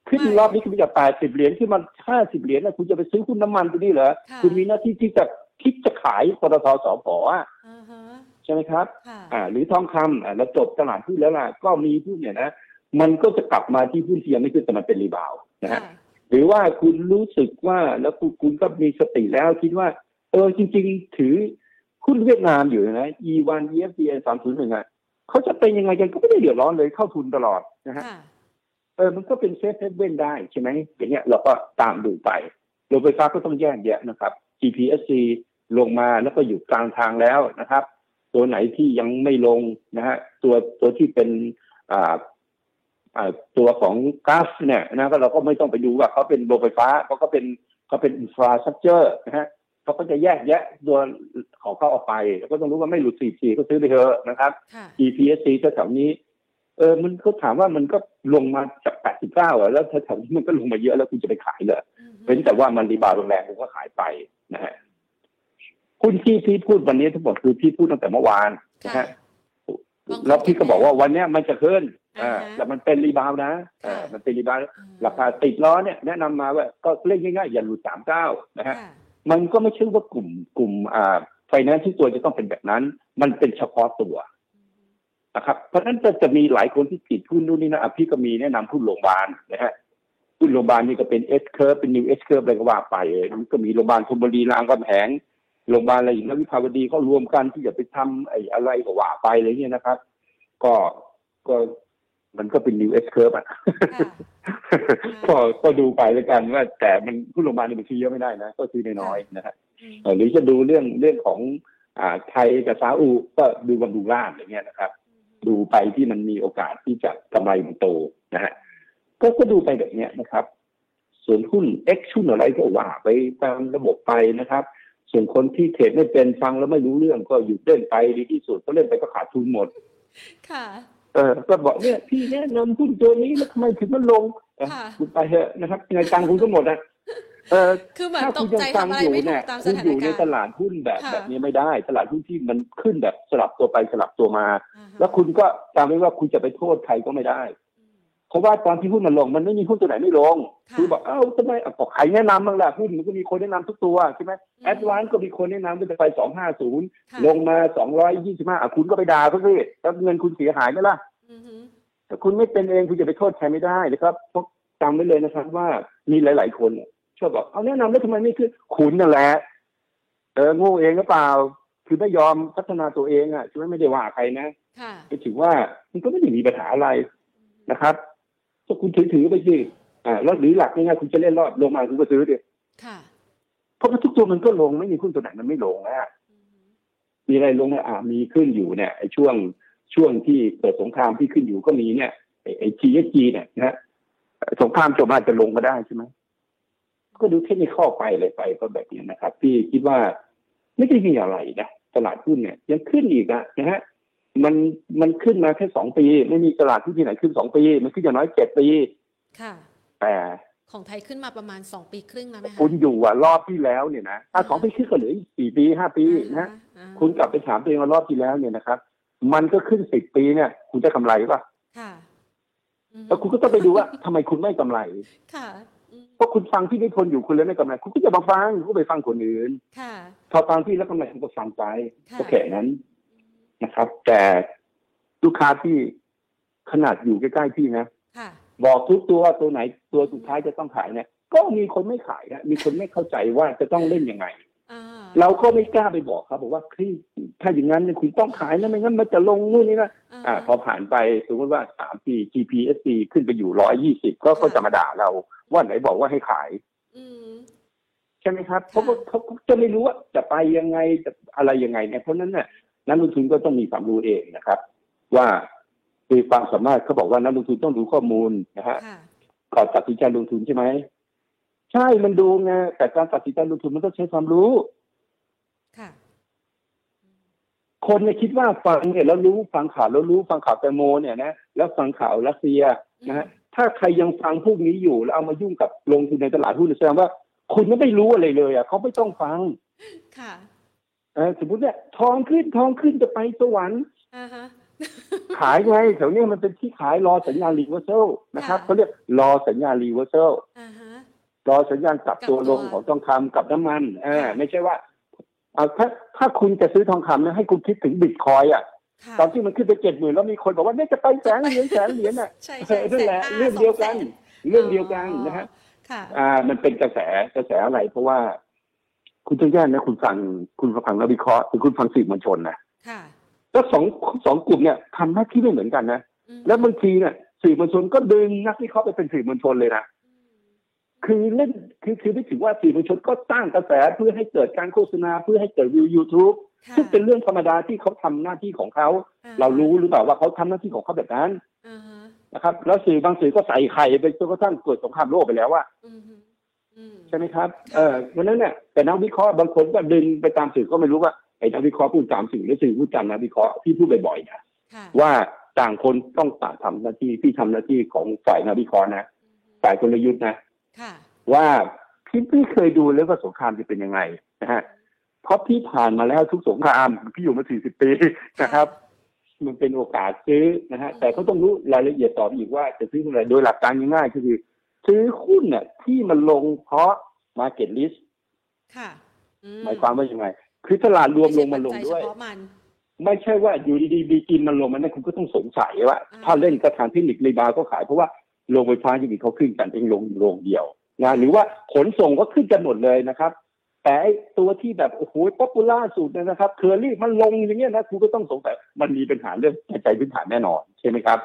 ขึ้นไม่รอบนี้ขึ้นไปจากแปดสิบเหรียญขึ้นมาห้าสิบเหรียญนะคุณจะไปซื้อหุ้นน้ำมันตัวนี้เหรอค่ะคุณมีหน้าที่ที่จะคิดจะขายปตทสพอะอ่าฮะใช่ไหมครับค่ะอ่า หรือทองคำอ่าเราจบตลาดหุ้นแล้วล่ะก็มีหุ้นเนี่ยนะ มันก็จะกลับมาที่หุ้นที่ยังไม่ขึ้นแต่มันเป็น rebound นะฮะค่ะหรือว่าคุณรู้สึกว่าแล้วคุณคุณก็มีสติแล้วคิดว่า เออจริง ๆ ถือหุ้นเวียดนามอยู่นะ E1VFVN สามศูนย์หนึ่งอะเขาจะเป็นยังไงกันก็ไม่ได้เดือดร้อนเลยเท่าทุนตลอดนะฮะค่ะเออมันก็เป็น safe haven ได้ใช่ไหมอย่างเงี้ยเราก็ตามดูไปโรงไฟฟ้าก็ต้องแยกแยะนะครับ GPSC ลงมาแล้วก็อยู่กลางทางแล้วนะครับ ตัวไหนที่ยังไม่ลงนะฮะตัวตัวที่เป็นอ่าอ่า ตัวของก๊าซเนี่ยนะก็เราก็ไม่ต้องไปดูว่าเขาเป็นโรงไฟฟ้าเขาก็เป็นเขาเป็น infrastructure นะฮะเขาก็จะแยกแยะตัวของเขาออกไปแล้วก็ต้องรู้ว่าไม่หลุด 4G ก็ซื้อไปเถอะนะครับค่ะ GPSC แถวๆนี้ เออมันเขาถามว่ามันก็ลงมาจาก 89อะแล้วแถวๆนี้มันก็ลงมาเยอะแล้วคุณจะไปขายเหรออืมเป็นแต่ว่ามัน rebound แรงๆผมก็ขายไปนะฮะหุ้นที่พี่พูดวันนี้ทั้งหมดคือพี่พูดตั้งแต่เมื่อวานนะค่ะฮะ แล้วพี่ก็บอกว่าวันเนี้ยมันจะขึ้นอ่าอ่าฮะแต่มันเป็น rebound นะอ่าค่ะมันเป็น rebound อ่ราคาติดล้อเนี่ยแนะนำมาว่าก็เล่นง่ายๆอย่าหลุดสามเก้านะฮะค่ะมันก็ไม่ใช่ว่ากลุ่มกลุ่มอ่าไฟแนนซ์ที่ตัวจะต้องเป็นแบบนั้น มันเป็นเฉพาะตัวนะครับเพราะฉะนั้นจะจะมีหลายคนที่ติดหุ้นนู่นนี่นะอะพี่ก็มีแนะนำหุ้นโรงพยาบาลนะฮะหุ้นโรงพยาบาลนี่ก็เป็น S curve เป็น new S curve อะไรก็ว่าไปมันก็มีโรงพยาบาลธนบุรีรามคำแหง โรงพยาบาลอะไรอย่างนี้วิภาวดีก็รวมกันที่จะไปทำไอ้อะไรก็ว่าไปอะไรเนี่ยนะครับ ก็ก็มันก็เป็น new S curve อะค่ะก็ก็ดูไปแล้วกันว่า แต่มันผู้โรงพยาบาลนี่มันซื้อเยอะไม่ได้นะ ก็ซื้อน้อยๆนะฮะอืมเอ่อหรือจะดูเรื่องเรื่องของอ่าไทยกับซาอุก็ดูบำรุงราชอย่างเงี้ยนะครับ ดูไปที่มันมีโอกาสที่จะกำไรมันโตนะฮะก็ก็ดูไปแบบเนี้ยนะครับ ส่วนหุ้น X หุ้นอะไรก็ว่าไปตามระบบไปนะครับ ส่วนคนที่เทรดไม่เป็นฟังแล้วไม่รู้เรื่องก็หยุดเล่นไปดีที่สุดก็เล่นไปก็ขาดทุนหมด ค่ะ เออก็บอกเนี่ยพี่แนะนำหุ้นตัวนี้แล้วทำไมถึงมันลงเออค่ะคุณไปเถอะนะครับยังไงตังค์คุณก็หมดอะเออคือเหมือนถ้าตคุกณยังใจฟังทำอะไรอยู่ไม่ถูเนี่ยกตามสคุณถาอนยู่ในการตณ์ลาดหุ้นแบบค่ะแบบนี้ไม่ได้ ตลาดหุ้นที่มันขึ้นแบบสลับตัวไปสลับตัวมาอ่าฮะแล้วคุณก็จำไว้ว่าคุณจะไปโทษใครก็ไม่ได้อืม เพราะว่าตอนที่หุ้นมันลง มันไม่มีหุ้นตัวไหนไม่ลงค่ะคือบอกเอ้าทำไมอะบอกใครแนะนำบ้างล่ะหุ้นมันก็มีคนแนะนำทุกตัวใช่ไหมแอดวานก็มีคนแนะนำตั้งแต่ไปสองห้าศูนย์ค่ะลงมาสองร้อยยี่สิบห้าคุณก็ไปด่าเขาสิแล้วเงินคุณเสียหายไหมล่ะอือฮึถ้าคุณไม่เป็นเองคุณจะไปโทษใครไม่ได้นะครับเพราะจำไว้เลยนะครับ ว่ามีหลาย ๆ คนเนี่ยชอบบอกเอาแนะนำแล้วทำไมไม่ขึ้นคุณนั่นแหละเออโง่เองหรือเปล่า คือไม่ยอมพัฒนาตัวเองอะใช่ไหมไม่ได้ว่าใครนะค่ะก็ถือว่ามันก็ไม่ได้มีปัญหาอะไรนะครับ ถ้าคุณถือถือไปสิอ่าแล้วหรือหลักง่ายๆคุณจะเล่นรอดลงมาคุณก็ซื้อดิค่ะเพราะว่าทุกตัวมันก็ลงไม่มีหุ้นตัวไหนมันไม่ลงนะอือฮึมีอะไรลงเนี่ยอ่ามีขึ้นอยู่เนี่ยไอ้ช่วงช่วงที่เกิดสงครามที่ขึ้นอยู่ก็มีเนี่ยไอ้ไอ้ TSG เนี่ยนะฮะสงครามจบมาจะลงมาได้ใช่ไหมก็ดูเทคนิคไปเลยไปก็แบบนี้นะครับพี่คิดว่าไม่ได้มีอะไรนะตลาดหุ้นเนี่ยยังขึ้นอีกอะนะฮะ มันมันขึ้นมาแค่สองปี ไม่มีตลาดหุ้นที่ไหนขึ้นสองปี มันขึ้นอย่างน้อยเจ็ดปีค่ะแต่ของไทยขึ้นมาประมาณสองปีครึ่งแล้วไหมคะคุณอยู่อะรอบที่แล้วเนี่ยนะอะสองปีขึ้นก็เหลืออีกสี่ปีห้าปีนะฮะอ่าคุณกลับไปถามตัวเองว่ารอบที่แล้วเนี่ยนะครับ มันก็ขึ้นสิบปีเนี่ย คุณจะกำไรป่ะค่ะอือฮึแล้วคุณก็ต้องไปดูว่าทำไมคุณไม่กำไร ค่ะอืมเพราะคุณฟังพี่นิพนธ์อยู่คุณเลยไม่กำไร คุณก็จะมาฟังคุณก็ไปฟังคนอื่นค่ะพอฟังพี่แล้วกำไรคุณก็ฟังไปค่ะก็แค่นั้น นะครับ แต่ลูกค้าที่ขนาดอยู่ใกล้ๆพี่นะค่ะบอกทุกตัวว่าตัวไหนตัวสุดท้ายจะต้องขายเนี่ย ก็มีคนไม่ขายนะมีคนไม่เข้าใจว่าจะต้องเล่นยังไงอ่าเราก็ไม่กล้าไปบอกครับบอกว่าเฮ้ยถ้าอย่างนั้นเนี่ยคุณต้องขายนะไม่งั้นมันจะลงนู่นนี่นะอ่า พอผ่านไปสมมติว่าสามปี GPSC ขึ้นไปอยู่ร้อยยี่สิบก็ก็จะมาด่าเรา ว่าไหนบอกว่าให้ขายอืมใช่ไหมครับเพราะว่าเขาเขาจะไม่รู้ว่าจะไปยังไงจะอะไรยังไงเนี่ยเพราะฉะนั้นเนี่ย นักลงทุนก็ต้องมีความรู้เองนะครับ ว่าคือความสามารถเขาบอกว่านักลงทุนต้องรู้ข้อมูลนะฮะค่ะก่อนตัดสินใจลงทุนใช่ไหมใช่มันดูไงแต่การตัดสินใจลงทุนมันต้องใช้ความรู้ค่ะคนเนี่ยคิดว่าฟังเนี่ยแล้วรู้ฟังข่าวแล้วรู้ฟังข่าวแตงโมเนี่ยนะแล้วฟังข่าวรัสเซียนะฮะถ้าใครยังฟังพวกนี้อยู่ แล้วเอามายุ่งกับลงทุนในตลาดหุ้นแสดงว่า คุณไม่ได้รู้อะไรเลยอะเขาไม่ต้องฟัง ค่ะเออ สมมติเนี่ยทองขึ้นทองขึ้นจะไปสวรรค์อ่าฮะขายไงแถวเนี้ยมันเป็นที่ขายรอสัญญาณ reversal นะครับค่ะเขาเรียกรอสัญญาณ reversal อ่าฮะรอสัญญาณกลับตัวกลับตัวลงของทองคำกับน้ำมันเออค่ะไม่ใช่ว่าเอาถ้าถ้าคุณจะซื้อทองคำนะให้คุณคิดถึงบิตคอยอะค่ะ ตอนที่มันขึ้นไปเจ็ดหมื่นแล้วมีคนบอกว่าเนี่ยจะไปแสนเหรียญแสนเหรียญน่ะใช่เอใช่อนั่นแหละสนเรื่องเดียวกันสแสเรื่องเดียวกันนะฮะค่ะอ่ามันเป็นกระแสกระแสอะไรเพราะว่า คุณต้องแยกนะคุณฟังคุณฟังนักวิเคราะห์หรือคุณฟังสื่อมวลชนนะค่ะแล้วสองสองกลุ่มเนี่ยทำหน้าที่ไม่เหมือนกันนะอืมแล้วบางทีเนี่ยสื่อมวลชนก็ดึงนักวิเคราะห์ไปเป็นสื่อมวลชนเลยนะอืมคือเล่นคือคือไม่ถือว่าสื่อมวลชนก็สร้างกระแสเพื่อให้เกิดการโฆษณาเพื่อให้เกิดวิวยูทูบค่ะซึ่งเป็นเรื่องธรรมดาที่เขาทำหน้าที่ของเขาอ่เรารู้หรือเปล่าว่าเขาทำหน้าที่ของเขาแบบนั้นอ่าฮะนะครับ แล้วสื่อบางสื่อก็ใส่ไข่ไปจนกระทั่งเกิดสงครามโลกไปแล้วว่าอืมฮึอืม ใช่ไหมครับเออเพราะฉะนั้นเนี่ยแต่นักวิเคราะห์บางคนก็ดึงไปตามสื่อก็ไม่รู้ว่าไอ้นักวิเคราะห์พูดตามสื่อหรือสื่อพูดตามนักวิเคราะห์ที่พูดบ่อยๆนะค่ะว่าต่างคนต้องต่างทำหน้าที่พี่ทำหน้าที่ของฝ่ายนาวิเคราะห์นะฝ่ายกลยุทธ์นะค่ะว่าพี่พี่เคยดูแล้วว่าสงครามจะเป็นยังไงนะฮะเพราะพี่ผ่านมาแล้วทุกสงครามพี่อยู่มาสี่สิบปีนะครับ มันเป็นโอกาสซื้อนะฮะแต่ก็ต้องรู้รายละเอียดต่อไปอีกว่าจะซื้อเท่าไหร่โดยหลักการง่ายๆก็คือ ซื้อหุ้นเนี่ยที่มันลงเพราะ market list ค่ะอืหมายความว่ายังไง คือตลาดรวมลงมาลงด้วยไใช่ปัจจัเฉพาะมันไม่ใช่ว่าอยู่ดีๆ BGRIM มันลงมันนั่นคุณก็ต้องสงสัยว่าอ่าถ้าเล่นกระทางเทคนิค rebound ก็ขายเพราะว่าโรงไฟฟ้าจริงๆเขาขึ้นกันเองลงโรงเดียวนะหรือว่าขนส่งก็ขึ้นกันหมดเลยนะครับ แต่ไอ้ตัวที่แบบโอ้โห popular สุดเลยนะครับเคอรี่มันลงอย่างเงี้ยนะคุณก็ต้องสงสัยมันมีปัญหาเรื่องปัจจัยพื้นฐานแน่นอนใช่ไหมครับ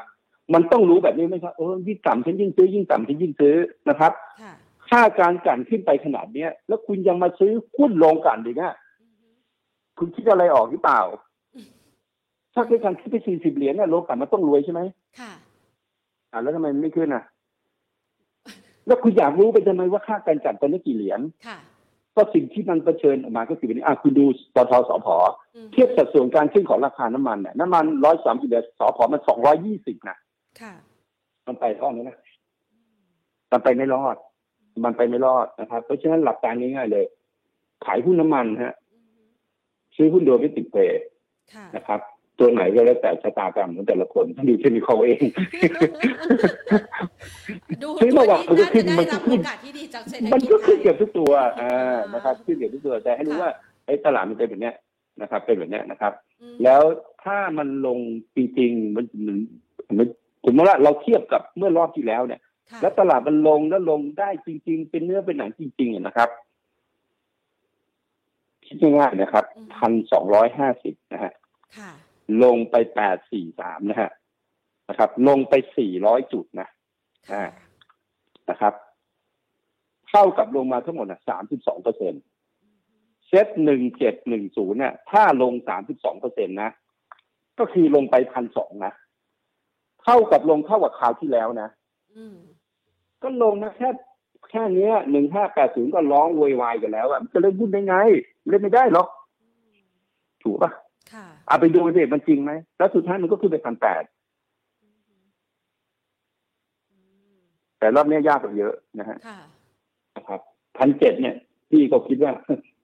มันต้องรู้แบบนี้ไหมครับเออยิ่งต่ำฉันยิ่งซื้อยิ่งต่ำฉันยิ่งซื้อนะครับ ค่ะค่าการกลั่นขึ้นไปขนาดเนี้ย แล้วคุณยังมาซื้อหุ้นโรงกลั่นอีกอะอือฮึคุณคิดอะไรออกหรือเปล่า ถ้าเกิดการขึ้นไปสี่สิบเหรียญเนี่ยโลกลั่นมันต้องรวยใช่ไหมค่ะอ่าแล้วทำไมมันไม่ขึ้นอะ แล้วคุณอยากรู้ไปทำไมว่าค่าการกลั่นตอนนี้กี่เหรียญค่ะก็สิ่งที่มันเผชิญออกมาก็คือแบบนี้อะคุณดูปทสพอืมเทียบสัดส่วนการขึ้นของราคาน้ำมันเนี่ยน้ำมันร้อยสามสิบเหรียญสพมันสองร้อยยี่สิบนะ ค่ะ มันไปรอดไหมนะมันไปไม่รอด มันไปไม่รอดนะครับ เพราะฉะนั้นหลักการง่ายๆเลย ขายหุ้นน้ำมันฮะอือฮึซื้อหุ้นโดยไม่ติดเปย์ค่ะนะครับตัวไหนก็แล้วแต่ชะตากรรมของแต่ละคนต้องดูเทคนิคเขาเองดูซื้อตัวระหว่างนี้มันก็น่าขึ้จะนได้มันก็ขึ้นรับโอกาสที่ดีจากเศรษฐมันกิจก็ไทขึ้นยเกือบทุกตัวอ่าอ่านนะครับ ขึ้นเกือบทุกตัวแต่ให้รู้ค่ะว่าไอ้ตลาดมันเป็นแบบเนี้ยนะครับ เป็นแบบเนี้ยนะครับอืมแล้วถ้ามันลงจริงๆมันมันมัน สมมติว่าเราเทียบกับเมื่อรอบที่แล้วเนี่ยค่ะแล้วตลาดมันลงแล้วลงได้จริง ๆ เป็นเนื้อเป็นหนังจริงๆอะนะครับคิดง่ายๆนะครับพันสองร้อยห้าสิบนะฮะค่ะลงไปแปดสี่สามนะฮะนะครับ ลงไปสี่ร้อยจุดนะค่ะนะครับ เท่ากับลงมาทั้งหมดสามสิบสองเปอร์เซ็นเซตหนึ่งเจ็ดหนึ่งศูนย์เนี่ยถ้าลงสามสิบสองเปอร์เซ็นตนะ ก็คือลงไปพันสองนะ เท่ากับลงเท่ากับคราวที่แล้วนะอืมก็ลงนะแค่แค่เนี้ยหนึ่งห้าแปดศูนย์ก็ร้องโวยวายกันแล้วอะมันจะเล่นหุ้นได้ไง เล่นไม่ได้หรอก ถูกปะค่ะเอาไปดูสิมันจริงไหม แล้วสุดท้ายมันก็ขึ้นไปพันแปดอืมแต่รอบเนี้ยยากกว่าเยอะนะฮะค่ะนะครับพันเจ็ดเนี่ย พี่ก็คิดว่า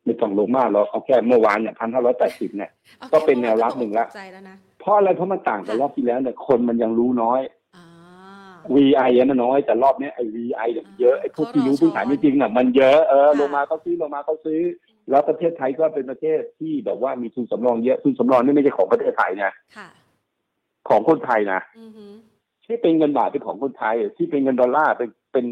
ไม่ต้องลงมากหรอกเอาแค่เมื่อวานเนี่ยพันห้าร้อยแปดสิบเนี่ยอาก็เป็นแนวรับหนึ่งละตกใจแล้วนะ เพราะอะไรเพราะมันต่างกับรอบที่แล้วเนี่ยคนมันยังรู้น้อยอ่า VI อะมันน้อย แต่รอบเนี้ยไอ้ VI เนี่ยมันเยอะไอ้พวกที่รู้เขารอพื้นฐานช้อนจริงๆน่ะมันเยอะเออค่ะลงมาเขาซื้อลงมาเขาซื้อ แล้วประเทศไทยก็เป็นประเทศที่แบบว่ามีทุนสำรองเยอะทุนสำรองนี่ไม่ใช่ของประเทศไทยนะค่ะของคนไทยนะอือฮึที่เป็นเงินบาทเป็นของคนไทย ที่เป็นเงินดอลลาร์เป็นเป็น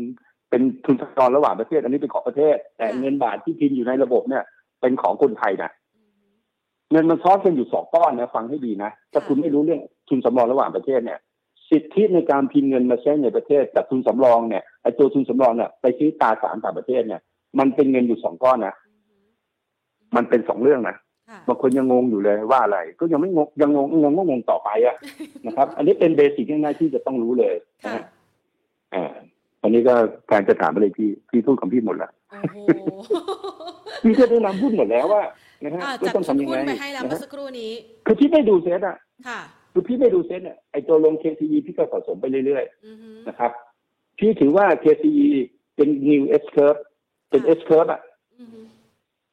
เป็นทุนสำรองระหว่างประเทศ อันนี้เป็นของประเทศ แต่เงินบาทที่พิมพ์อยู่ในระบบเนี่ย เป็นของคนไทยนะอือฮึ เงินมันซ้อนกันอยู่สองก้อนนะฟังให้ดีนะถ้าคุณไม่รู้เรื่องทุนสำรองระหว่างประเทศเนี่ย สิทธิในการพิมพ์เงินมาใช้ในประเทศกับทุนสำรองเนี่ยไอ้ตัวทุนสำรองเนี่ยไปซื้อตราสารต่างประเทศเนี่ย มันเป็นเงินอยู่สองก้อนนะอือฮึมันเป็นสองเรื่องนะค่ะบางคนยังงงอยู่เลยว่าอะไร ก็ยังไม่งงยังงงงงก็งงต่อไปอะนะครับ อันนี้เป็นเบสิกง่ายๆที่จะต้องรู้เลยนะค่ะฮะอ่าอันนี้ก็การจะถามอะไรพี่พี่พูดของพี่หมดละโอ้โหพี่ก็ได้นำพูดหมดแล้วว่า นะฮะอ่าก็จัดต้องชุดทำยังหุ้ไงนไปให้แล้วนะเมื่อฮะสักครู่นี้ คือพี่ไม่ดูเซตอะค่ะคือพี่ไม่ดูเซตเนี่ยไอตัวลง KCE พี่ก็สะสมไปเรื่อยอือฮึๆนะครับ พี่ถือว่า KCE เป็น new S curve เป็น S curve อะอือฮึ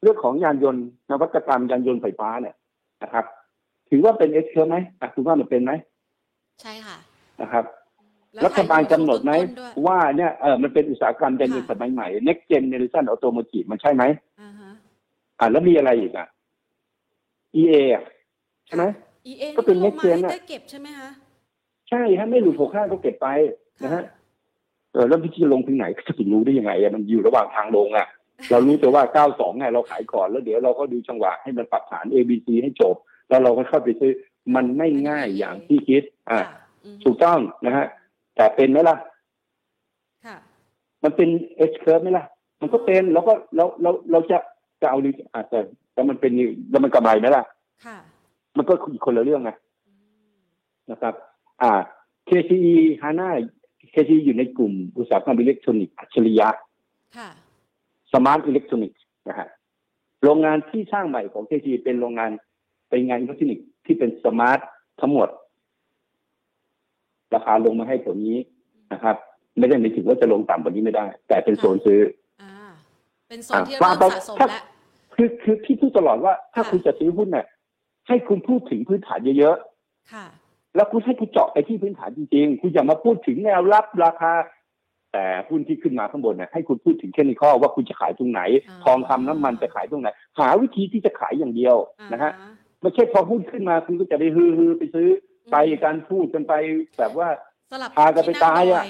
เรื่องของยานยนต์นวัตกรรมยานยนต์ไฟฟ้าเนี่ยนะครับ ถือว่าเป็น S curve ไหมอะคุณว่ามันเป็นไหมใช่ค่ะนะครับแล้วรัฐบาลกำหนดไหมต้นๆด้วยว่าเนี่ยเออมันเป็นอุตสาหกรรมยานยนต์ค่ะสมัยใหม่ next generation automotive มันใช่ไหม อ่าฮะอ่าแล้วมีอะไรอีกอะ EA อะใช่ไหม EA ก็เป็นนี่ next ลง gen มาอะ ได้เก็บใช่ไหมคะใช่ฮะไม่หลุดหกห้าก็เก็บไปนะฮะเออแล้วพี่จะลงถึงไหนก็จะไปรู้ได้ยังไงอะมันอยู่ระหว่างทางลงอะ เรารู้แต่ว่า92ไงเราขายก่อนแล้วเดี๋ยวเราก็ดูจังหวะให้มันปรับฐาน A B C ให้จบ แล้วเราก็เข้าไปซื้อมันไม่ง่ายอย่างที่คิด อ่าค่ะอือฮึถูกต้องนะฮะแต่เป็นไหมล่ะ ค่ะ มันเป็น H curve ไหมล่ะ มันก็เป็นแล้วก็เราเราเราจะ จะเอาดีอาจจะแต่มันเป็นแล้วมันกำไรไหมล่ะ ค่ะ มันก็อีกคนละเรื่องไงอืมนะครับ อ่า KCE HANA KCE อยู่ในกลุ่มอุตสาหกรรมอิเล็กทรอนิกส์อัจฉริยะ ค่ะ smart electronics นะฮะโรงงานที่สร้างใหม่ของ KG เป็นโรงงานเป็นงานอิเล็กทรอนิกส์ที่เป็น smart ทั้งหมด ราคาลงมาให้ตัวนี้นะครับ ไม่ได้หมายถึงว่าจะลงต่ำกว่านี้ไม่ได้ แต่เป็นโซนซื้อ อ่า เป็นโซนอะที่ว่าเริ่มไปสะสมถ้าแล้ว คือคือพี่พูดตลอดว่าถ้าค่ะคุณจะซื้อหุ้นเนี่ยให้คุณพูดถึงพื้นฐานเยอะค่ะๆแล้วคุณให้คุณเจาะไปที่พื้นฐานจริงๆ คุณอย่ามาพูดถึงแนวรับราคา แต่หุ้นที่ขึ้นมาข้างบนเนี่ยให้คุณพูดถึงแค่นี้ข้อว่าคุณจะขายตรงไหนอ่าทองคำน้ำมันจะขายตรงไหน หาวิธีที่จะขายอย่างเดียวนะฮะอ่าไม่ใช่พอหุ้นขึ้นมาคุณก็จะไปฮือฮือไปซื้อไปการพูดกันไปแบบว่าสลับพากันไปที่งตายอะด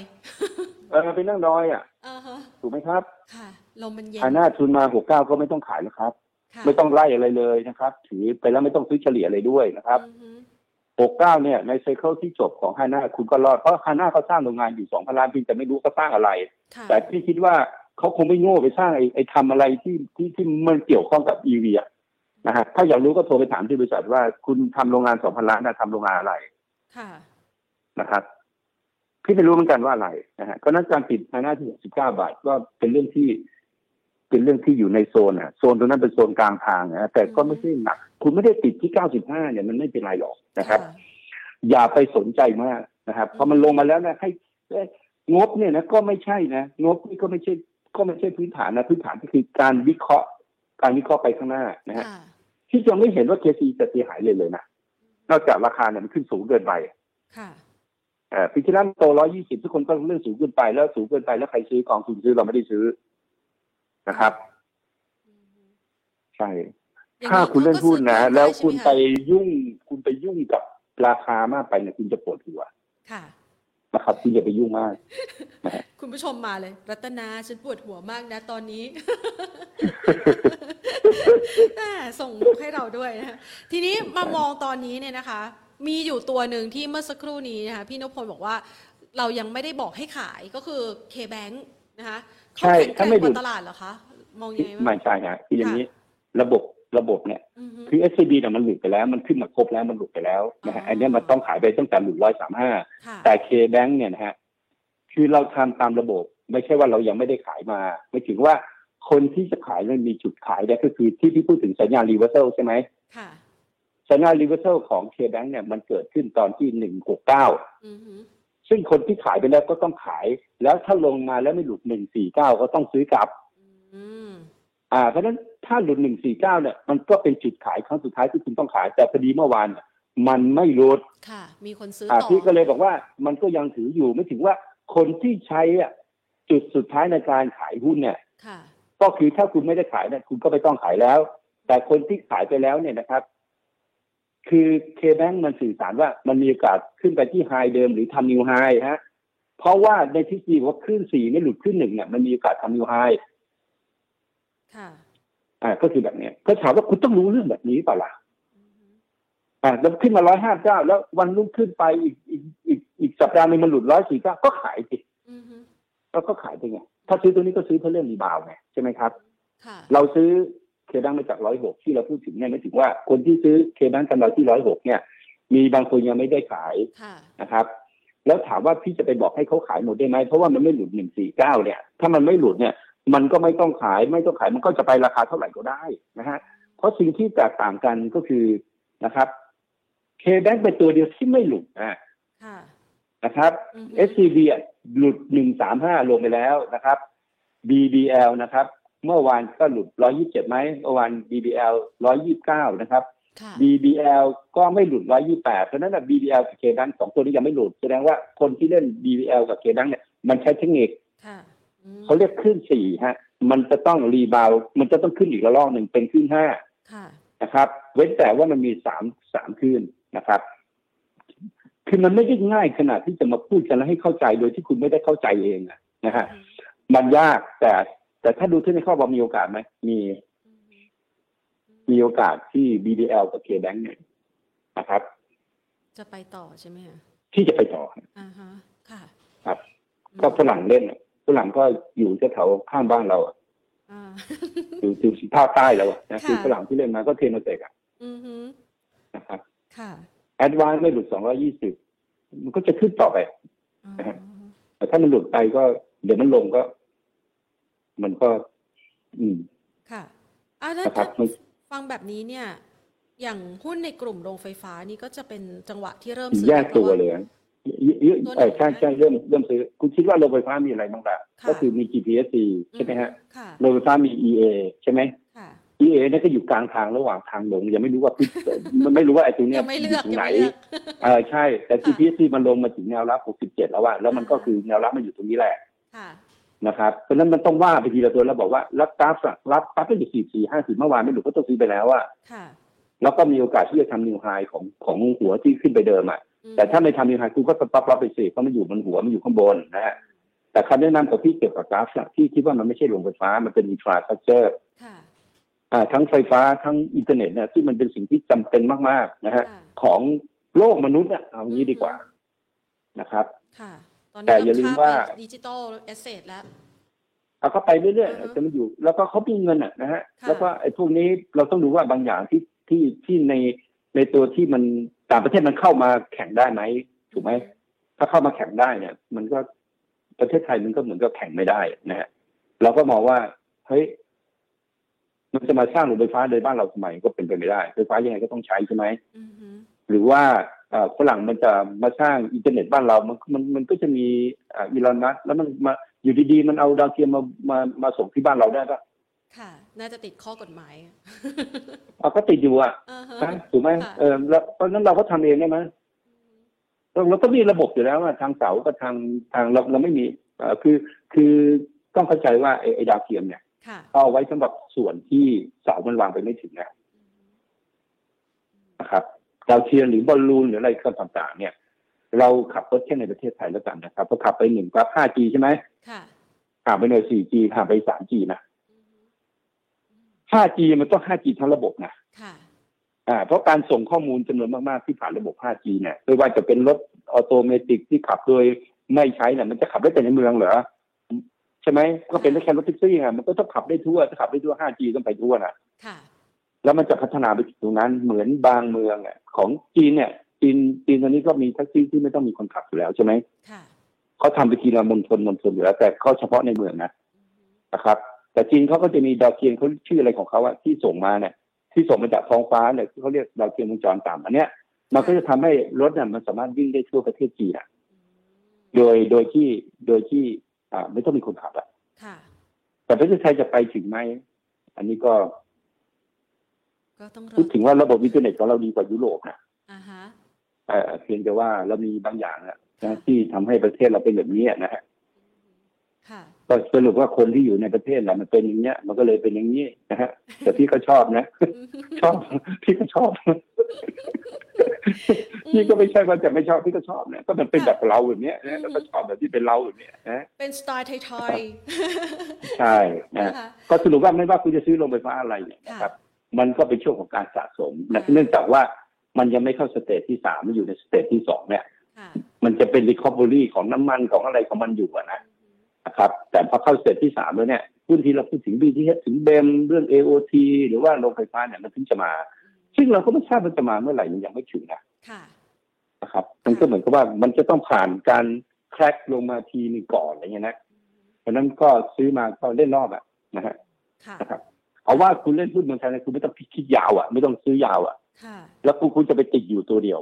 เออไปนั่งดอยอะอ่าฮะถูกไหมครับค่ะ ลมมันเย็นอาหน้าทุนมาหกเก้าก็ไม่ต้องขายแล้วครับค่ะไม่ต้องไล่อะไรเลยนะครับ ถือไปแล้วไม่ต้องซื้อเฉลี่ยอะไรด้วยนะครับอือฮึหกเก้าเนี่ยในไซเคิลที่จบของฮาน่าคุณก็รอดเพราะฮาน่าเขาสร้างโรงงานอยู่สองพันล้านเพียงแต่ไม่รู้เขาสร้างอะไรค่ะแต่พี่คิดว่าเขาคงไม่โง่ไปสร้างไอ้ไอ้ทำอะไรที่ที่ที่มันเกี่ยวข้องกับอีวีอะนะฮะถ้าอยากรู้ก็โทรไปถามที่บริษัทว่าคุณทำโรงงานสองพันล้านนะทำโรงงานอะไรค่ะนะครับพี่ไม่รู้เหมือนกันว่าอะไรนะฮะก็นั้นการปิดฮาน่าที่หกสิบเก้าบาทก็เป็นเรื่องที่ เป็นเรื่องที่อยู่ในโซนอะโซนตรงนั้นเป็นโซนกลางทางนะแต่ก็ไม่ใช่หนัก คุณไม่ได้ติดที่เก้าสิบห้าเนี่ยมันไม่เป็นไรหรอกนะครับ อย่าไปสนใจมากนะครับพอมันลงมาแล้วนะให้เอ้ยงบเนี่ยนะก็ไม่ใช่นะงบนี่ก็ไม่ใช่ ก็ไม่ใช่พื้นฐานนะพื้นฐานก็คือการวิเคราะห์ การวิเคราะห์ไปข้างหน้านะฮะค่ะที่จะไม่เห็นว่าเคซีจะเสียหายเลยเลยนะนอกจากราคาเนี่ยมันขึ้นสูงเกินไปค่ะเอ่อปีที่แล้วโตร้อยี่สิบทุกคนก็เรื่องสูงเกินไปแล้วสูงเกินไปแล้วใครซื้อกองทุนซื้อเราไม่ได้ซื้อ นะครับอือฮึใช่อย่างถ้าคุณเล่นหุ้นนะก็ซื้อแล้วได้คุณใช่หมะไปยุ่ง คุณไปยุ่งกับราคามากไปเนี่ยคุณจะปวดหัวค่ะนะครับคุณอย่าไปยุ่งมาก คุณผู้ชมมาเลย รัตนาฉันปวดหัวมากนะตอนนี้แหม่ส่งมุกให้เราด้วยนะคะทีนี้มามองตอนนี้เนี่ยนะคะ มีอยู่ตัวหนึ่งที่เมื่อสักครู่นี้นะคะพี่นพพลบอกว่า เรายังไม่ได้บอกให้ขายก็คือ K-Bank นะคะ ใช่เขาแข็งแกถ้าร่งไม่กดูว่าตลาดเหรอคะมองยังไงบ้างไม่ใช่ฮะคืออย่างนี้ระบบระบบเนี่ยอือฮึคือ s c b เนี่ยมันหลุดไปแล้ว มันขึ้นมาครบแล้วมันหลุดไปแล้วนะฮะอ๋ออัอันเนี้ยมันต้องขายไปตั้งแต่หลุดร้อยสามห้าค่ะแต่ K-Bank เนี่ยนะฮะคือเราทำตามระบบ ไม่ใช่ว่าเรายังไม่ได้ขายมา ไม่ถึงว่าคนที่จะขายมันมีจุดขายเนี่ยก็คือที่พี่พูดถึงสัญญาณ reversal ใช่ไหมค่ะสัญญาณ reversal ของ K-Bank เนี่ยมันเกิดขึ้นตอนที่หนึ่งหกเก้าอือฮึ ซึ่งคนที่ขายไปแล้วก็ต้องขาย แล้วถ้าลงมาแล้วไม่หลุดหนึ่งสี่เก้าก็ต้องซื้อกลับอืมอ่า เพราะฉะนั้นถ้าหลุดหนึ่งสี่เก้าเนี่ย มันก็เป็นจุดขายครั้งสุดท้ายที่คุณต้องขาย แต่พอดีเมื่อวานเนี่ยมันไม่หลุดค่ะ มีคนซื้ออ่าต่อพี่ก็เลยบอกว่ามันก็ยังถืออยู่ไม่ถึงว่าคนที่ใช้อะจุดสุดท้ายในการขายหุ้นเนี่ยค่ะก็คือถ้าคุณไม่ได้ขายเนี่ยคุณก็ไม่ต้องขายแล้ว แต่คนที่ขายไปแล้วเนี่ยนะครับ คือเคแบงมันสื่อสารว่ามันมีโอกาสขึ้นไปที่ไฮเดิมหรือทำนิวไฮฮะ เพราะว่าในทฤษฎีว่าขึ้นสี่ไม่หลุดขึ้นหนึ่งเนี่ยมันมีโอกาสทำนิวไฮค่ะอ่าก็คือแบบเนี้ยก็ถามว่าคุณต้องรู้เรื่องแบบนี้เปล่าล่ะอือฮึอ่าแล้วขึ้นมาร้อยห้าเก้าแล้ววันรุ่งขึ้นไปอีกอีกอีกอีกสัปดาห์หนึงมันหลุดร้อยสี่เก้าก็ขายสิอือฮึแล้วก็ขายไปไงถ้าซื้อตัวนี้ก็ซื้อเพื่อเรื่องรีบาวด์ไงใช่ไหมครับค่ะเราซื้อ เคดังมาจากร้อยหกที่เราพูดถึงเนี่ยไม่ถึงว่าคนที่ซื้อเคดังกันเราที่ร้อยหกเนี่ย มีบางคนยังไม่ได้ขายค่ะนะครับ แล้วถามว่าพี่จะไปบอกให้เขาขายหมดได้ไหมเพราะว่ามันไม่หลุดหนึ่งสี่เก้าเนี่ย ถ้ามันไม่หลุดเนี่ย มันก็ไม่ต้องขายไม่ต้องขายมันก็จะไปราคาเท่าไหร่ก็ได้นะฮะเพราะสิ่งที่แตกต่างกันก็คือนะครับเคแบงเป็นตัวเดียวที่ไม่หลุดนะค่ะนะครับอือฮึ SCB อะหลุดหนึ่งสามห้าลงไปแล้วนะครับ BBL นะครับ เมื่อวานก็หลุดร้อยี่สิบเจ็ดไหมเมื่อวาน BBL ร้อยี่สิบเก้านะครับค่ะ BBL ก็ไม่หลุดร้อยี่แปดเพราะฉะนั้นนะ BBL กับ k ดังสองตัวนี้ยังไม่หลุด แสดงว่าคนที่เล่น BBL กับ k ดังเนี่ยมันใช้เทคนิคค่ะอืมเขาเรียกขึ้นสี่ฮะ มันจะต้องรีบาวมันจะต้องขึ้นอีกระลอกหนึ่งเป็นขึ้นห้าค่ะนะครับ เว้นแต่ว่ามันมีสามสามขึ้นนะครับคือมันไม่ได้ง่ายขนาดที่จะมาพูดกันแล้วให้เข้าใจโดยที่คุณไม่ได้เข้าใจเองอะนะฮะมันยากแต่ แต่ถ้าดูที่ในข้อบอกมีโอกาสไหมมีอือฮึมีโอกาสที่ BBL กับ K-Bank เนี่ยนะครับ จะไปต่อใช่ไหมคะที่จะไปต่ออ่าฮะค่ะ ครับอืมก็ฝรั่งเล่นอะฝรั่งก็อยู่แถวๆข้างบ้านเราอะอ่าอยู่อยู่ภาคใต้เราอะนะค่ะคือฝรั่งที่เล่นมาก็เทนโนเตกอะอือฮึนะครับ ค่ะแอดวานไม่หลุด220มันก็จะขึ้นต่อไปอ๋อนะฮะแต่ถ้ามันหลุดไปก็เดี๋ยวมันลงก็ มันก็ อืม ค่ะอ่าแล้วนะครับถ้าฟังแบบนี้เนี่ย อย่างหุ้นในกลุ่มโรงไฟฟ้านี่ก็จะเป็นจังหวะที่เริ่มซื้แยกตัวพราะาเลยอะเยอะเยอะตัวไหนเออใช่คะใช่เริ่มเริ่มซื้อ คุณคิดว่าโรงไฟฟ้ามีอะไรบ้างล่ะค่ะ ก็คือมี GPSC ใช่ไหมฮะค่ะ โรงไฟฟ้ามี EA ใช่ไหม ค่ะ EA เนี่ยก็อยู่กลางทางระหว่างทางลงยังไม่รู้ว่ามันไม่รู้ว่าไอ้ตรงเนี้ยยังไม่เลือกยู่ตรงยังไหน ไม่เลือก เออใช่แต่ GPSC มันลงมาถึงแนวรับ 67 แล้วว่าแล้วมันก็คือแนวรับมันอยู่ตรงนี้แหละ ค่ะ นะครับเพราะฉะนั้นมันต้องว่าไปทีละตัวแล้วบอกว่ารับ GULF อะรับ GULF ไปอยู่4 4 5 0เมื่อวานไม่หลุดก็ต้องซื้อไปแล้วอะค่ะแล้วก็มีโอกาสที่จะทำ new high ของของหัวที่ขึ้นไปเดิมอะอืมแต่ถ้าไม่ทำ new high คุณก็ stop รับไปสิเพราะมันอยู่บนหัวมันอยู่ข้างบนนะฮะแต่คำแนะนำของพี่เกี่ยวกับ GULF อะที่คิดว่ามันไม่ใช่โรงไฟฟ้ามันเป็น infrastructure ค่ะอ่าทั้งไฟฟ้าทั้งอินเทอร์เน็ตเนี่ยที่มันเป็นสิ่งที่จำเป็นมาก ๆ นะฮะค่ะของโลกมนุษย์อะเอางี้ดีกว่านะครับค่ะตอน แต่นี้อย่าลืมข้ว่า digital asset แล้วเอาก็ไปเรื่อยอือฮึๆจะมาอยู่ แล้วก็เขามีเงินอะนะฮะค่ะแล้วก็ไอ้พวกนี้เราต้องดูว่าบางอย่างที่ที่ที่ในในตัวที่มันต่างประเทศมันเข้ามาแข่งได้ไหมถูกไหมถ้าเข้ามาแข่งได้เนี่ย มันก็ประเทศไทยมันก็เหมือนกับแข่งไม่ได้นะฮะเราก็มองว่าเฮ้ยมันจะมาสร้างโรงไฟฟ้าในบ้านเราทำไมก็เป็นไปไม่ได้ไฟฟ้ายังไงก็ต้องใช้ใช่ไหมอือฮึหรือว่าเอ่อ ฝรั่งมันจะมาสร้างอินเทอร์เน็ตบ้านเรา มันมันมันก็จะมีอ่าอีลอนมัสก์แล้วมันมาอยู่ดีๆ มันเอาดาวเทียมมามามาส่งที่บ้านเราได้ปะค่ะ น่าจะติดข้อกฎหมายเอาก็ติดอยู่อะอ่าฮะนะถูกไหมค่ะเออแล้วเพราะฉะนั้นเราก็ทำเองได้ไหมเราเราก็มีระบบอยู่แล้วอะทางเสากับทางทางเราเราไม่มีเอ่อคือคือต้องเข้าใจว่าไอ้ไอ้ดาวเทียมเนี่ยค่ะเอาไว้สำหรับส่วนที่เสามันวางไปไม่ถึงนะนะครับ ดาวเทียมหรือบอลลูนหรืออะไรก็ต่างๆ เนี่ย เราขับรถแค่ในประเทศไทยแล้วกันนะครับพอขับไปหนึ่งกราฟ 5G ใช่ไหมค่ะห่างไปหน่อย 4G ห่างไป 3G นะ 5G มันต้อง 5G ทั้งระบบนะค่ะอ่าเพราะการส่งข้อมูลจำนวนมากๆที่ผ่านระบบ 5G เนี่ยไม่ว่าจะเป็นรถ automatic ที่ขับโดยไม่ใช้เนี่ยมันจะขับได้แต่ในเมืองเหรอใช่ไหมก็เป็นได้แค่รถแท็กซี่ไงมันก็ต้องขับได้ทั่วถ้าขับได้ทั่ว 5G ต้องไปทั่วนะค่ะแล้วมันจะพัฒนาไปถึงตรงนั้นเหมือนบางเมืองอะ ของจีนเนี่ยจีนจีนตอนนี้ก็มีแท็กซี่ที่ไม่ต้องมีคนขับอยู่แล้วใช่ไหมค่ะเขาทำไปทีละมณฑลมณฑลอยู่แล้ว แต่เขาเฉพาะในเมืองนะนะครับ แต่จีนเขาก็จะมีดาวเทียมเขาชื่ออะไรของเขาอะที่ส่งมาเนี่ย ที่ส่งมาจากท้องฟ้าเนี่ยที่เขาเรียกดาวเทียมวงจรต่ำอันเนี้ย มันก็จะทำให้รถเนี่ยมันสามารถวิ่งได้ทั่วประเทศจีนอะโดยโดยที่โดยที่ อ่า ไม่ต้องมีคนขับอะค่ะแต่ประเทศไทยจะไปถึงไหมอันนี้ก็ก็ต้องร พูอดถึงว่าระบบอินเทอร์เน็ตของเราดีกว่ายุโรปนะอ่าฮะเอ่อเพียงแต่ว่าเรามีบางอย่างนะนะที่ทำให้ประเทศเราเป็นแบบนี้นะฮะค่ะก็สรุปว่าคนที่อยู่ในประเทศแหละมันเป็นอย่างเงี้ย มันก็เลยเป็นอย่างนี้นะฮะ แต่พี่ก็ชอบนะ ชอบ พี่ก็ชอบพี่ก็ไม่ใช่ว่าจะไม่ชอบพี่ก็ชอบนะ ก็มันเป็นแบบเราแบบเนี้ยนะแล้วก็ชอบแบบที่เป็นเราแบบเนี้ยนะ เป็นสไตล์ไทยใช่ๆนะนะคะก็สรุปว่าไม่ว่าคุณจะซื้อโรงไฟฟ้าอะไรเนี่ยนะครับ มันก็เป็นช่วงของการสะสมนะค่ะเนื่องจากว่ามันยังไม่เข้า stage ที่สามมันอยู่ใน stage ที่สองเนี่ยค่ะมันจะเป็นรีคอ v บ r รี่ของน้ำมันของอะไรของมันอยู่อะนะนะครับ แต่พอเข้า stage ที่สามแล้วเนี่ยหุ้นที่เราพูดถึง BTS ถึง BEM เรื่อง AOT หรือว่าโรงไฟฟ้าเนี่ยมันถึงจะมา ซึ่งเราก็ไม่ทราบมันจะมาเมื่อไหร่มันยังไม่ถึงนะค่ะนะครับ มันก็เหมือนกับว่ามันจะต้องผ่านการ crash ลงมาทีหนึงก่อนอะไรเงี้ยนะเพราะฉะนั้นก็ซื้อมาก็เล่นรอบอะนะฮะค่ะนะครับ เอาว่าคุณเล่นหุ้นเมืองไทยนะคุณไม่ต้องคิดยาวอะไม่ต้องซื้อยาวอะค่ะแล้วคุณคุณจะไปติดอยู่ตัวเดียว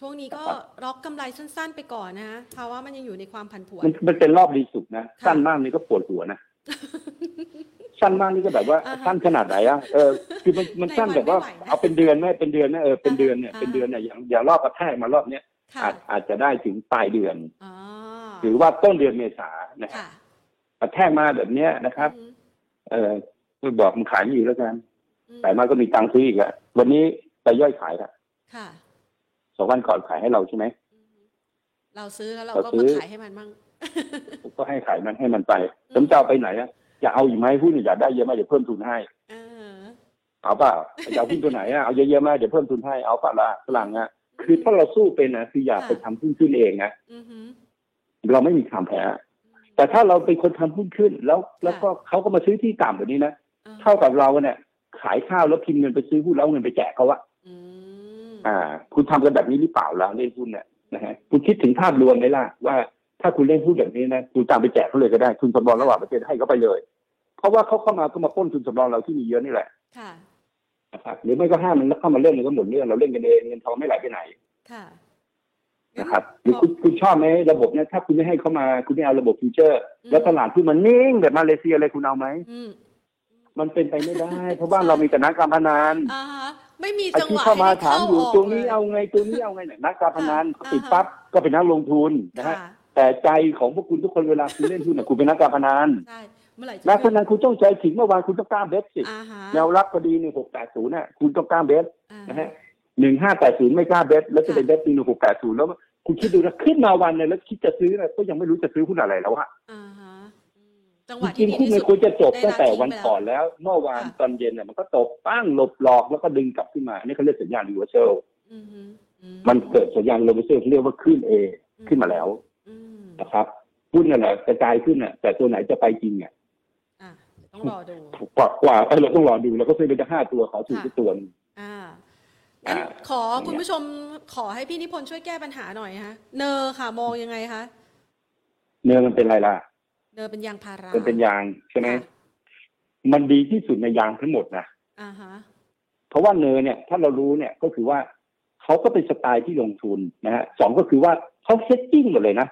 ช่วงนี้ก็ครับล็อกกำไรสั้น ๆ ไปก่อนนะฮะเพราะว่ามันยังอยู่ในความผันผวนมันมันเป็นรอบรีสุดนะค่ะสั้นมากนี่ก็ปวดหัวนะสั้นมากนี่ก็แบบว่าอ่าฮะสั้นขนาดไหนอะเออคือมันมันสั้นแบบว่าในวันไม่ไหวนะเอาเป็นเดือนไหมเป็นเดือนนะเออเป็นเดือนเนี่ยอ่าเป็นเดือนเนี่ยอย่างอย่างรอบกระแทกมารอบเนี้ยค่ะอาจอาจจะได้ถึงปลายเดือนอ๋อหรือว่าต้นเดือนเมษานะฮะค่ะกระแทกมาแบบเนี้ยนะครับอืมเออ คุณบอกมันขายไม่อยู่แล้วกันอืมขายมาก็มีตังค์ซื้ออีกอะวันนี้ไปย่อยขายละค่ะสองวันก่อนขายให้เราใช่ไหมอืมเราซื้อแล้วเราเราก็ซื้มาอขายให้มันมั่งผมก็ให้ขายมันให้มันไปผมจะเอาไปไหนอะจะเอาอยู่ไหมหุ้นอยากได้เยอะไหมเดี๋ยวเพิ่มทุนให้เออเอาเปล่าจะเอาหุ้นตัวไหนอะเอาเยอะๆมาเดี๋ยวเพิ่มทุนให้เอาเปล่าละฝรั่งอะคือถ้าเราสู้เป็นนะคืออยากไปทำหุ้นขึ้นเองนะอือหือเราไม่มีทางแพ้แต่ถ้าเราเป็นคนทำหุ้นขึ้นแล้ว แล้วก็เขาก็มาซื้อที่ต่ำแบบนี้นะออ เท่ากับเราเนี่ยขายข้าวแล้วพิมพ์เงินไปซื้อหุ้นแล้วเอาเงินไปแจกเขาอะอืมอ่า คุณทำกันแบบนี้หรือเปล่าล่ะเล่นหุ้นเนี่ยนะฮะคุณคิดถึงภาพรวมไหมล่ะว่าถ้าคุณเล่นหุ้นแบบนี้นะคุณตามไปแจกเขาเลยก็ได้ทุนสำรองระหว่างประเทศให้เขาไปเลย เพราะว่าเขาเข้ามาก็มาปล้นทุนสำรองเราที่มีเยอะนี่แหละค่ะนะครับหรือไม่ก็ห้ามมันเข้ามาเล่นเลยก็หมดเรื่องเราเล่นกันเองเงินทองไม่ไหลไปไหนค่ะนะครับหรือคุณคุณชอบไหมระบบเนี่ยถ้าคุณไม่ให้เข้ามาคุณไม่เอาระบบ future แล้วตลาดที่มันนิ่งแบบมาเลเซียอะไรคุณเอาไหมอื มมันเป็นไปไม่ได้ เพราะบ้านเรามีแต่นักการพนันอ่าฮะไม่มีไอ้จังหวะที่เข้ามาให้ได้ถามอยู่กตรงนี้ลยเอาไงตรงนี้เอาไงเนี่ยนักการพนันค่ะติดอ่าฮะปั๊บก็เป็นนักลงทุนนะค่ะฮะแต่ใจของพวกคุณทุกคนเวลาคุณเล่นหุ้นน่ะคุณเป็นนักการพนันใช่เมื่อไหร่จะนักพนันคุณต้องใจถึงเมื่อวานคุณต้องกล้า bet สิอ่าฮะแนวรับพอดีหนึ่งหกแปดศูนย์น่ะคุณต้องกล้า betอ่านะฮะหนึ่งห้าแปดศูนย์ไม่กล้า bet แล้วจะไป bet ที่หนึ่งหกแปดศูนย์แล้ว คุณคิดดูนะขึ้นมาวันเนี่ยแล้วคิดจะซื้อนะก็ยังไม่รู้จะซื้อหุ้นอะไรแล้วอะ อ่าฮะอืม จังหวะที่ริงดีๆหุ้นที่สุดมันควรจะจบได้ตั้งแต่รับวันทิ้งไปแล้วก่อนแล้ว เมื่อวานค่ะตอนเย็นเนี่ยมันก็ตกปั้งหลบหลอกแล้วก็ดึงกลับขึ้นมาอันนี่เขาเรียกสัญญาณ reversal อืมฮึอืมันเกิดสัญญาณ reversal เรียกว่าขึ้นเอขึ้นมาแล้วอืมนะครับหุ้นนั่นแหละกระจายขึ้นน่ะ แต่ตัวไหนจะไปจริงเนี่ยอะเดี๋ยวต้องรอดูกว่ากว่าเอ้ยเราต้องรอดูเราก็ซื้อไปจะห้าตัวขอถูกค่ะที่ตัวหนึ่งอ่างั้นอ่าขอคุณผู้ชมขอให้พี่นิพนธ์ช่วยแก้ปัญหาหน่อยฮะ เนอค่ะมองยังไงคะเนื้อมันเป็นอะไรล่ะ เนอเป็นยางพารามันเป็นยางใช่ไหมค่ะมันดีที่สุดในยางทั้งหมดนะอ่าฮะเพราะว่าเนอเนี่ย ถ้าเรารู้เนี่ยก็คือว่าเขาก็เป็นสไตล์ที่ลงทุนนะฮะสองก็คือว่าเขาเฮดจิ้งหมดเลยนะ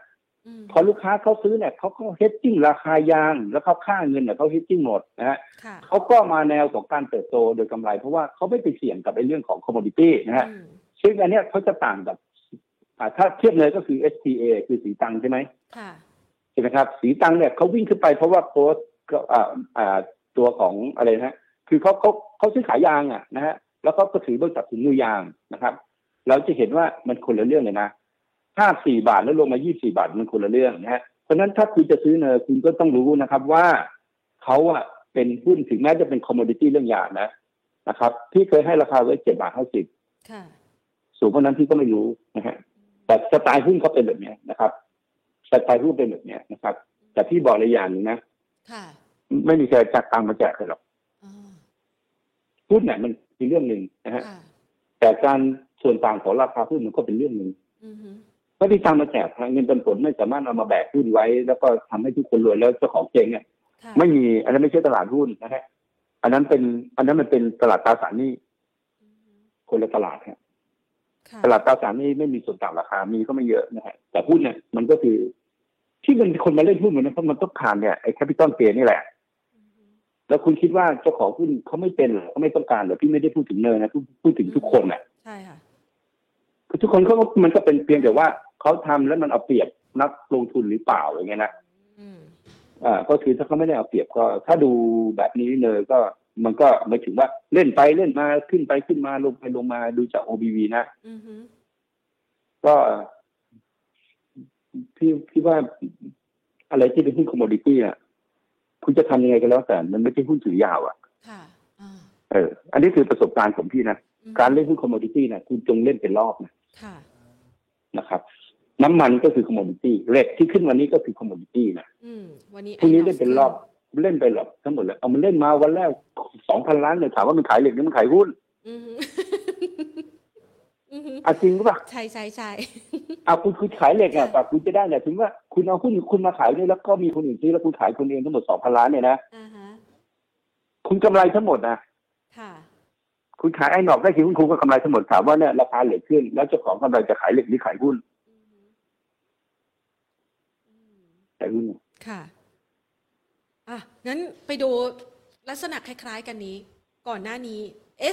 อืมพอลูกค้าเขาซื้อเนี่ยเขาก็เฮดจิ้งราคายาง แล้วเขาค่าเงินเนี่ยเขาเฮดจิ้งหมดนะฮะค่ะเขาก็มาแนวของการเติบโตโดยกำไร เพราะว่าเขาไม่ไปเสี่ยงกับไอ้เรื่องของคอมม o ดิตี้นะฮะอืมซึ่งอันเนี้ยเขาจะต่างกับอ่าถ้าเทียบเลยก็คือ STA คือสีตังใช่ไหมค่ะ ใช่ไหมครับ สีตังเนี่ยเขาวิ่งขึ้นไปเพราะว่าโค้ชก็อ่าอ่าตัวของอะไรนะฮะคือเขาเขาเขาซื้อขายยางอะนะฮะแล้วก็ก็ถือบริษัทถุงมือยางนะครับ เราจะเห็นว่ามันคนละเรื่องเลยนะห้าสี่บาทแล้วลงมายี่สี่บาทมันคนละเรื่องนะฮะเพราะฉะนั้นถ้าคุณจะซื้อเนอคุณก็ต้องรู้นะครับว่าเขาอะเป็นหุ้นถึงแม้จะเป็นคอมม o ดิตี้เรื่องยางนะนะครับพี่เคยให้ราคาไว้เจ็ดบาทห้าสิบค่ะสูงกว่านั้นพี่ก็ไม่รู้นะฮะแต่สไตล์หุ้นเขาเป็นแบบเนี้ยนะครับ สไตล์หุ้นเป็นแบบเนี้ยนะครับ แต่พี่บอกเลยอย่างหนึงนะค่ะไม่มีใครจัดตังค์มาแจกใครหรอกอ่าหุ้นเนี่ยมันเป็นเรื่องหนึ่งนะฮะค่ะแต่การส่วนต่างของราคาหุ้นมันก็เป็นเรื่องหนึ่งอืมฮึไม่ได้ตังค์มาแจกเงินปันผลไม่สามารถเอามาแบกหุ้นไว้ แล้วก็ทำให้ทุกคนรวยแล้วเจ้าของเจ๊งเนี่ยค่ะไม่มีอันนั้นไม่ใช่ตลาดหุ้นนะฮะอันนั้นเป็น อันนั้นมันเป็นตลาดตราสารหนี้อืมฮึคนละตลาดฮะค่ะตลาดตราสารหนี้ไม่มีส่วนต่างราคามีก็ไม่เยอะนะฮะแต่หุ้นเนี่ยมันก็คือ ที่มันคนมาเล่นหุ้นเหมือนนั้นเพราะมันต้องผ่านเนี่ยไอ้แคปิตอลเกนนี่แหละอืมฮึแล้วคุณคิดว่าเจ้าของหุ้นเขาไม่เป็นเหรอเขาไม่ต้องการเหรอพี่ไม่ได้พูดถึงเนยนะพูดพูดถึงทุกคนน่ะใช่ค่ะคือทุกคนเขาก็มันก็เป็นเพียงแต่ว่าเขาทำแล้วมันเอาเปรียบนักลงทุนหรือเปล่าอย่างเงี้ยนะอืมอ่า ก็คือถ้าเขาไม่ได้เอาเปรียบก็ ถ้าดูแบบนี้เนยก็มันก็หมายถึงว่าเล่นไปเล่นมาขึ้นไปขึ้นมาลงไปลงมาดูจาก OBV นะอืมฮึก็ พี่พี่ว่าอะไรที่เป็นหุ้นคอมม o ดิตี้อะคุณจะทำยังไงก็แล้วแต่มันไม่ใช่หุ้นถือยาวอะค่ะอ่าเออ อันนี้คือประสบการณ์ของพี่นะอืมการเล่นหุ้นคอมม o ดิตี้นะคุณจงเล่นเป็นรอบนะค่ะนะครับ น้ำมันก็คือคอมม o ดิตี้เหล็กที่ขึ้นวันนี้ก็คือ commodity นะอืมวันนี้พรุ่งนี้ไอ้เล่นเป็นรอบเล่นไปรอบทั้งหมดเลยเอามันเล่นมาวันแรกสองพันล้านเลยถามว่ามันขายเหล็กหรือมันขายหุ้น อืมฮึอืมฮึอะจริงหรือเปล่าใช่ใช่ใช่อะคุณคุณขายเหล็กอะแต่คุณจะได้เนี่ยถึงว่าคุณเอาหุ้นคุณมาขายเนี่ยแล้วก็มีคนอื่นซื้อแล้วคุณขายคนเองทั้งหมดสองพันล้านเนี่ยนะอ่าฮะคุณกำไรทั้งหมดนะค่ะ คุณขายไอ้หนอกได้คือคุณคุณก็กำไรทั้งหมดถามว่าเนี่ยราคาเหล็กขึ้น แล้วเจ้าของกำไรจะขายเหล็กหรือขายหุ้นอืมฮึอืมขายหุ้นค่ะอะงั้นไปดูลักษณะคล้าย ๆ กันนี้ ก่อนหน้านี้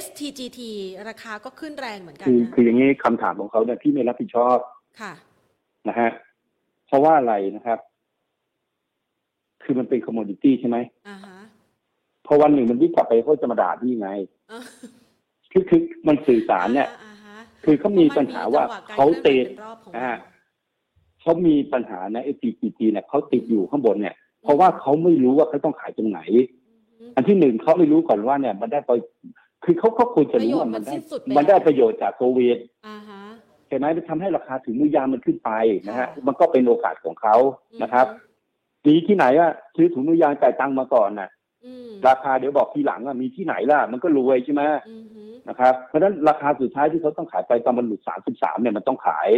STGT ราคาก็ขึ้นแรงเหมือนกันคือนะคืออย่างนี้คำถามของเขาเนี่ยพี่ไม่รับผิดชอบค่ะ นะฮะเพราะว่าอะไรนะครับ คือมันเป็นคอมม o ดิตี้ใช่ไหมอ่าฮะพอวันหนึ่งมันวิ่งกลับไปเขาจะมาด่าพี่ไงอ่าคือคือมันสื่อสารเนี่ย อ่าฮะคือเขามีปัญหาว่าพระมันมีจังหะกรเขาคลื่ติอนดไหวเป็นรอบของอ่า มัน เขามีปัญหานะ STGT เนี่ยเขาติดอยู่ข้างบนเนี่ย เพราะว่าเขาไม่รู้ว่าเขาต้องขายตรงไหน อืม อันที่หนึ่งเขาไม่รู้ก่อนว่าเนี่ย มันได้ไป คือเขาเขาควรจะรู้ว่ามันได้ประโยชน์มันสิ้นสุดไปมันได้แล้วประโยชน์จากโควิดอ่าฮะใช่ไหมมันทำให้ราคาถึงมือยางมันขึ้นไปนะฮะค่ะมันก็เป็นโอกาสของเขานะครับมีที่ไหนอะซื้อถุงมือยางจ่ายตังค์มาก่อนน่ะอืมราคาเดี๋ยวบอกทีหลังอะมีที่ไหนล่ะ มันก็รวยใช่ไหมอืมฮึนะครับเพราะฉะนั้นราคาสุดท้ายที่เขาต้องขายไปตอนมันหลุดสามสิบสามเนี่ยมันต้องขาย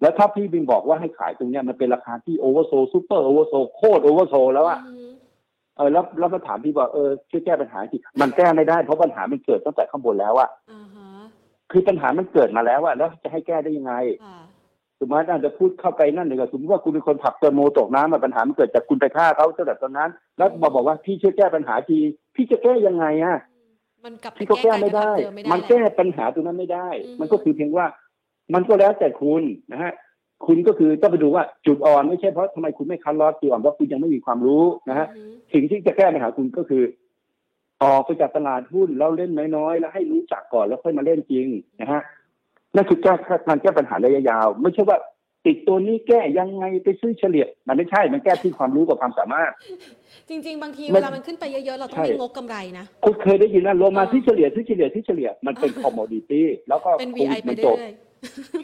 แล้วถ้าพี่บินบอกว่าให้ขายตรงเนี้ยมันเป็นราคาที่ oversold super oversold โคตร oversold แล้วอะอืมฮึ เออแล้วแล้วมาถามพี่ว่าเออช่วยแก้ปัญหาทีมันแก้ไม่ได้เพราะปัญหามันเกิดตั้งแต่ข้างบนแล้วอะอ่าฮะคือปัญหามันเกิดมาแล้วอะแล้วจะให้แก้ได้ยังไงค่ะสมมติอาจจะพูดเข้าไปนั่นเลยก็สมมติว่าคุณเป็นคนผลักเตอร์โมตกน้ำมาปัญหามันเกิดจากคุณไปฆ่าเขาตั้งแต่ตอนนั้น แล้วมาบอกว่าพี่ช่วยแก้ปัญหาทีพี่จะแก้ยังไงอะ มันกลับไปพี่ก็แก้ไม่ได้การกระทำเดิมไม่ได้มันแก้ปัญหาตรงนั้นไม่ได้ อืม มันก็คือเพียงว่า มันก็แล้วแต่คุณนะฮะ คุณก็คือต้องไปดูว่าจุดอ่อนไม่ใช่เพราะทำไมคุณไม่คัดลอสจุดอ่อนเพราะคุณยังไม่มีความรู้นะฮะอือฮึสิ่งที่จะแก้ปัญหาคุณก็คือออกไปจากตลาดหุ้นแล้วเล่นน้อยๆแล้วให้รู้จักก่อนแล้วค่อยมาเล่นจริงนะฮะนั่นคือแก้การแก้ปัญหาระยะยาว ไม่ใช่ว่าติดตัวนี้แก้ยังไงไปซื้อเฉลี่ย มันไม่ใช่มันแก้ที่ความรู้กับความสามารถ จริง ๆ บางทีไม่เวลามันขึ้นไปเยอะๆ เราต้องใช่มีงบกำไรนะคุณเคยได้ยินนะลงมาอ่าที่เฉลี่ยที่เฉลี่ยที่เฉลี่ยมันเป็นคอมมอดิตี้แล้วก็เป็นโค VI วิดไปมันจเรื่บอย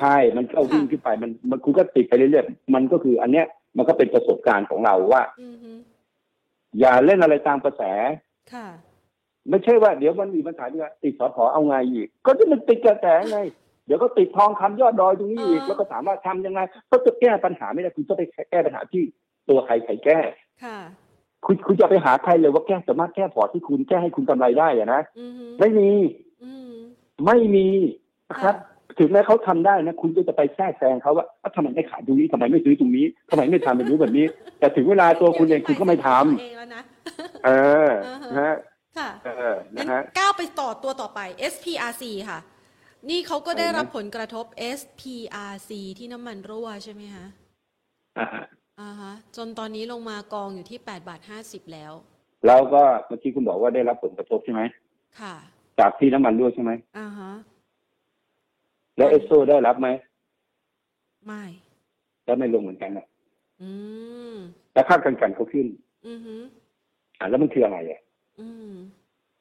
ใช่มันก็วิ่งขึ้นไปมันมันคุณก็ติดไปเรื่อยๆมันก็คือ อันเนี้ยมันก็เป็นประสบการณ์ของเราว่าๆอือฮึอย่าเล่นอะไรตามกระแสค่ะ ไม่ใช่ว่าเดี๋ยวมันมีปัญหาที่ว่าติดสอพอเอาไงอีก ก็ที่มันติดกระแสไงเดี๋ยวก็ติดทองคำยอดดอยตรงนี้อีกอ่าแล้วก็ถามว่าทำยังไงก็จะแก้ปัญหาไม่ได้คุณต้องไปแก้ปัญหาที่ตัวใครใครแก้ค่ะคุณคุณจะไปหาใครเลยว่าแก้สามารถแก้พอร์ตที่คุณแก้ให้คุณกำไรได้อะนะอือฮึไม่มีอืมไม่มีนะครับ ถึงแม้เขาทำได้นะ คุณก็จะไปแทรกแซงเขาว่าเอ้าทำไมไม่ขายตรงนี้ทำไมไม่ซื้อตรงนี้ทำไมไม่ทำแบบนี้แบบนี้ แต่ถึงเวลาตัวคุณเองคุณก็ไม่ทำเองแล้วนะเอออ่าฮะนะฮะค่ะเอองั้นะนฮะก้าวไปต่อตัวต่อไป SPRC ค่ะ นี่เขาก็ได้อะไรนะรับผลกระทบ SPRC ที่น้ำมันรั่วใช่ไหมคะอ่าฮะอ่าฮะจนตอนนี้ลงมากองอยู่ที่8บาท50แล้ว แล้วก็เมื่อกี้คุณบอกว่าได้รับผลกระทบใช่ไหมค่ะ จากที่น้ำมันรั่วใช่ไหมอ่าฮะ แล้วเอสโซได้รับไหมไม่แล้วไม่ลงเหมือนกันนะอืมแต่ค่ากันกันเขาขึ้น อือฮึอ่าแล้วมันคืออะไรอะอืม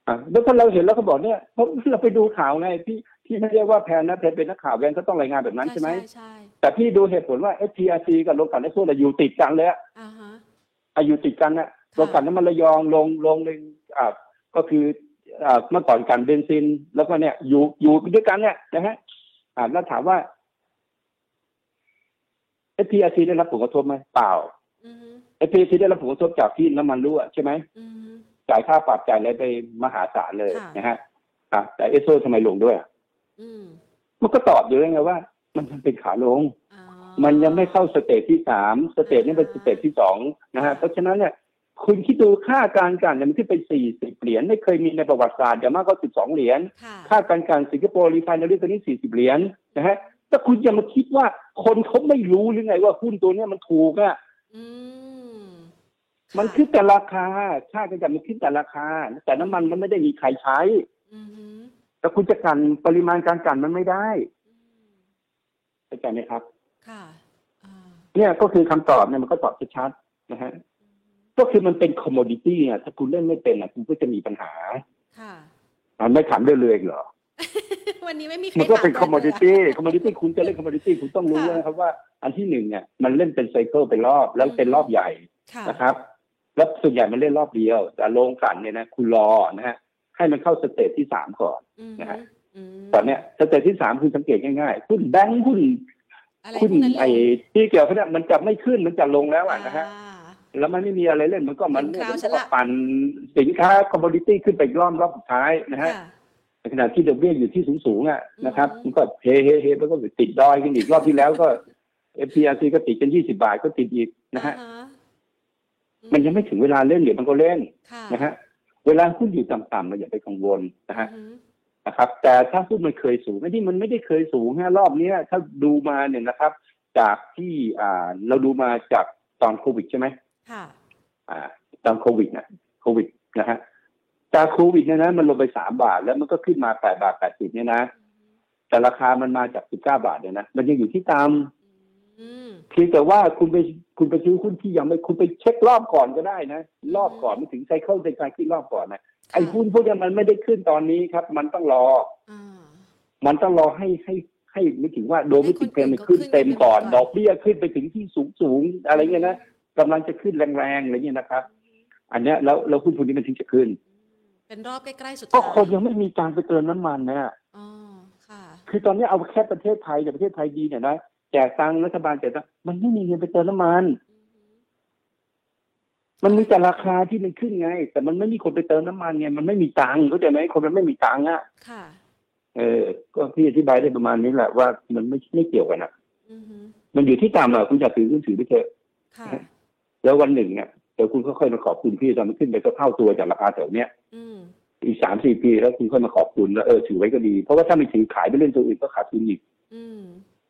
อ่าแล้วถ้าเราเห็นแล้วก็บอกเนี่ยเพราะเราไปดูข่าวไงพี่พี่ไม่ได้ว่าแพนนะแพนเป็นนักข่าวแพนก็ต้องรายงานแบบนั้นใช่ไหมใช่ใช่แต่พี่ดูเหตุผลว่า SPRC กับโรงกลั่นเอสโซน่ะอยู่ติดกันเลยอะอ่าฮะอายุติดกันนะโรงกลั่นน้ำมันระยองลงลงหนึ่งอ่าก็คืออ่าเมื่อก่อนกลั่นเบนซิน แล้วก็เนี่ยอยู่อยู่ด้วยกันเนี่ยนะฮะ อ่าแล้วถามว่า SPRC ได้รับผลกระทบไหมเปล่าอือฮึ SPRC ได้รับผลกระทบจากที่น้ำมันรั่วใช่ไหมอือฮึจ่ายค่าปรับจ่ายอะไรไปมหาศาลเลยค่ะนะฮะอะแต่เอสโซทำไมลงด้วยอะอืมมันก็ตอบอยู่แล้วไงว่า มันยังเป็นขาลงอ๋อมันยังไม่เข้า stage ที่สาม stage นี้เป็น stage ที่สองนะฮะเพราะฉะนั้นเนี่ย คุณคิดดูค่าการกลั่นเนี่ยมันขึ้นไปสี่สิบเหรียญไม่เคยมีในประวัติศาสตร์อย่างมากก็สิบสองเหรียญค่ะค่าการกลั่น Singapore refinery ตัวนี้สี่สิบเหรียญนะฮะถ้าคุณจะมาคิดว่าคนเขาไม่รู้หรือไงว่าหุ้นตัวเนี้ยมันถูกอะอืมมันขึ้นแต่ราคาค่าการกลั่นมันขึ้นแต่ราคา แต่น้ำมันมันไม่ได้มีใครใช้อือฮึแต่คุณจะกลั่นปริมาณการกลั่นมันไม่ได้อืมเข้าใจไหมครับ ค่ะอ่าเนี่ยก็คือคำตอบเนี่ยมันก็ตอบชัดๆนะฮะ ก็คือมันเป็นคอมม o ดิตี้อะถ้าคุณเล่นไม่เป็นอะคุณก็จะมีปัญหา ค่ะอะไม่ถามเรื่อยๆอีกเหรอ วันนี้ไม่มีใครมันก็เป็นถาคอมม o ดิลยตี้คอมม o ดิตี้คุณจะเล่นคอมม o ดิตี้คุณต้องรู้ค่ะนะครับว่า อันที่หนึ่งเนี่ยมันเล่นเป็น cycle เป็นรอบแล้วเป็นรอบใหญ่ค่ะนะครับ แล้วส่วนใหญ่มันเล่นรอบเดียว แต่โรงกลั่นเนี่ยนะคุณรอนะฮะให้มันเข้า stage ที่สามก่อนอืมนะฮะอืมตอนเนี้ย stage ที่สามคือสังเกตง่ายๆหุ้นแบงค์หุ้นอะไรหุ้นพวกนั้นไอ้ที่เกี่ยวกับเนี่ยมันจะไม่ขึ้นมันจะลงแล้วอะนะฮะอ่า แล้วมันไม่มีอะไรเล่นมันก็มันเป็นคราวมันฉันก็ละปั่นสินค้าคอมม o ดิตี้ขึ้นไปอีกรอบรอบสุดท้ายนะฮะค่ะในขณะที่ดอกเบี้ยอยู่ที่สูงๆอะนะครับอืมมันก็เฮเฮเฮมันก็ติดดอยกันอีกรอบที่แล้วก็ SPRC ก็ติดกัน20บาทก็ติดอีกนะฮะอ่าฮมันยังไม่ถึงเวลาเล่นเดี๋ยวมันก็เล่นค่ะนะฮะเวลาหุ้นอยู่ต่ำๆเราอย่าไปกังวลนะฮะอืมนะครับ แต่ถ้าหุ้นมันเคยสูงไม่ที่มันไม่ได้เคยสูงฮะรอบเนี้ย ถ้าดูมาเนี่ยนะครับ จากที่อ่าเราดูมาจากตอนโควิดใช่ไหม ค่ะอ่าตอนโควิดนะโควิดนะฮะจากโควิดเนี่ยนะมันลงไปสามบาท แล้วมันก็ขึ้นมาแปดบาทแปดสิบเนี่ยนะแต่ราคามันมาจากสิบเก้าบาทเนี่ยนะมันยังอยู่ที่ตามอืมเพียงแต่ว่าคุณไปคุณไปซื้อหุ้นที่ยังไม่คุณไปเช็ครอบก่อนก็ได้นะ รอบก่อนไม่ถึงไซเคิลในการขึ้นรอบก่อนนะไอ้หุ้นพวกนี้มันไม่ได้ขึ้นตอนนี้ครับ มันต้องรออ่ามันต้องรอให้ให้ให้ไม่ถึงว่าโดมิติกเพนมันขึ้นเต็มก่อน ดอกเบี้ยขึ้นไปถึงที่สูงสูงๆอะไรเงี้ยนะ กำลังจะขึ้นแรงๆอะไรเงี้ยนะครับ อันเนี้ยแล้วแล้วหุ้นพวกนี้มันถึงจะขึ้น เป็นรอบใกล้ๆสุดก็ท้ายคนยังไม่มีตังค์ไปเติมน้ำมันนะอ๋อค่ะ คือตอนนี้เอาแค่ประเทศไทยเนี่ยประเทศไทยดีเนี่ยนะแจกตังค์รัฐบาลแจกตังค์มันไม่มีเงินไปเติมน้ำมัน มันมีแต่ราคาที่มันขึ้นไง แต่มันไม่มีคนไปเติมน้ำมันไงมันไม่มีตังค์เข้าใจไหมคนมันไม่มีตังค์อะค่ะ เออ ก็พี่อธิบายได้ประมาณนี้แหละว่ามันไม่ไม่เกี่ยวกันอะอือฮึมันอยู่ที่ต่ำอะคุณจะถือคุณถือไปเถอะค่ะ แล้ววันหนึ่งเนี่ยเดี๋ยวคุณค่อยๆมาขอบคุณพี่ตอนมันขึ้นไปก็เท่าตัวจากราคาแถวเนี้ยอืมอีกสามสี่ปีแล้วคุณค่อยมาขอบคุณแล้วเออถือไว้ก็ดี เพราะว่าถ้าไม่ถือขายไปเล่นตัวอื่นก็ขาดทุนอีกอืม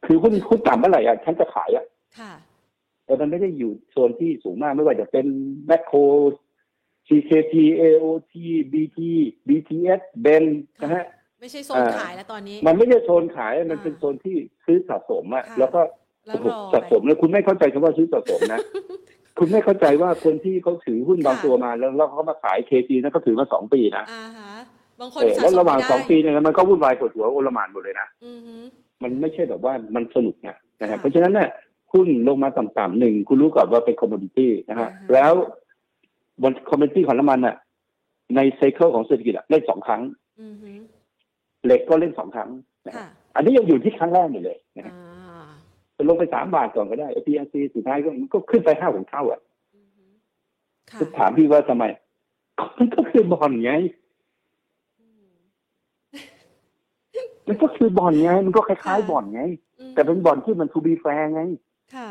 คือหุ้นหุ้นต่ำเมื่อไหร่อะฉันจะขายอะค่ะแต่มันไม่ได้อยู่โซนที่สูงมากไม่ว่าจะเป็นแมคโคร CKT AOT BT BTS เบนนะฮะไม่ใช่โซนอ่าขายแล้วตอนนี้ มันไม่ใช่โซนขายมันอ่าเป็นโซนที่ซื้อสะสมอะค่ะแล้วก็แล้วรอสะสมแล้วคุณไม่เข้าใจคำว่าซื้อสะสมนะ คุณไม่เข้าใจว่าคนที่เขาถือหุ้นบางค่ะตัวมา แล้วแล้วเขามาขายเคจีนั้นก็ถือมาสองปีนะอ่าฮะบางคนเออสะแล้วสมระหว่างไม่ได้สองปีเนี่ยมันก็วุ่นวายปวดหัวโอลหมานหมดเลยนะอือฮึมันไม่ใช่แบบว่ามันสนุกนะนะฮะค่ะเพราะฉะนั้นเนี่ยหุ้นลงมาต่ำๆหนึ่งคุณรู้ก่อนว่าเป็นคอมม o ดิตี้นะฮะอ่าฮะแล้วบนคอมม o ดิตี้ของน้ำมันอะ ในไซเคิลของเศรษฐกิจอะเล่นสองครั้งอือฮึเหล็กก็เล่นสองครั้งนะฮะค่ะอันนี้ยังอยู่ที่ครั้งแรกอยู่เลยนะฮะอ่า จะลงไปสามบาทก่อนก็ได้ PRC สุดท้ายก็มันก็ขึ้นไปห้าหกเท่าอะอือฮึค่ะถามพี่ว่าทำไมมันก็คือบอลไงอืมมันก็คือบอลไง มันก็คล้ายๆบอลไงอืมแต่เป็นบอลที่มัน to be fair ไงค่ะ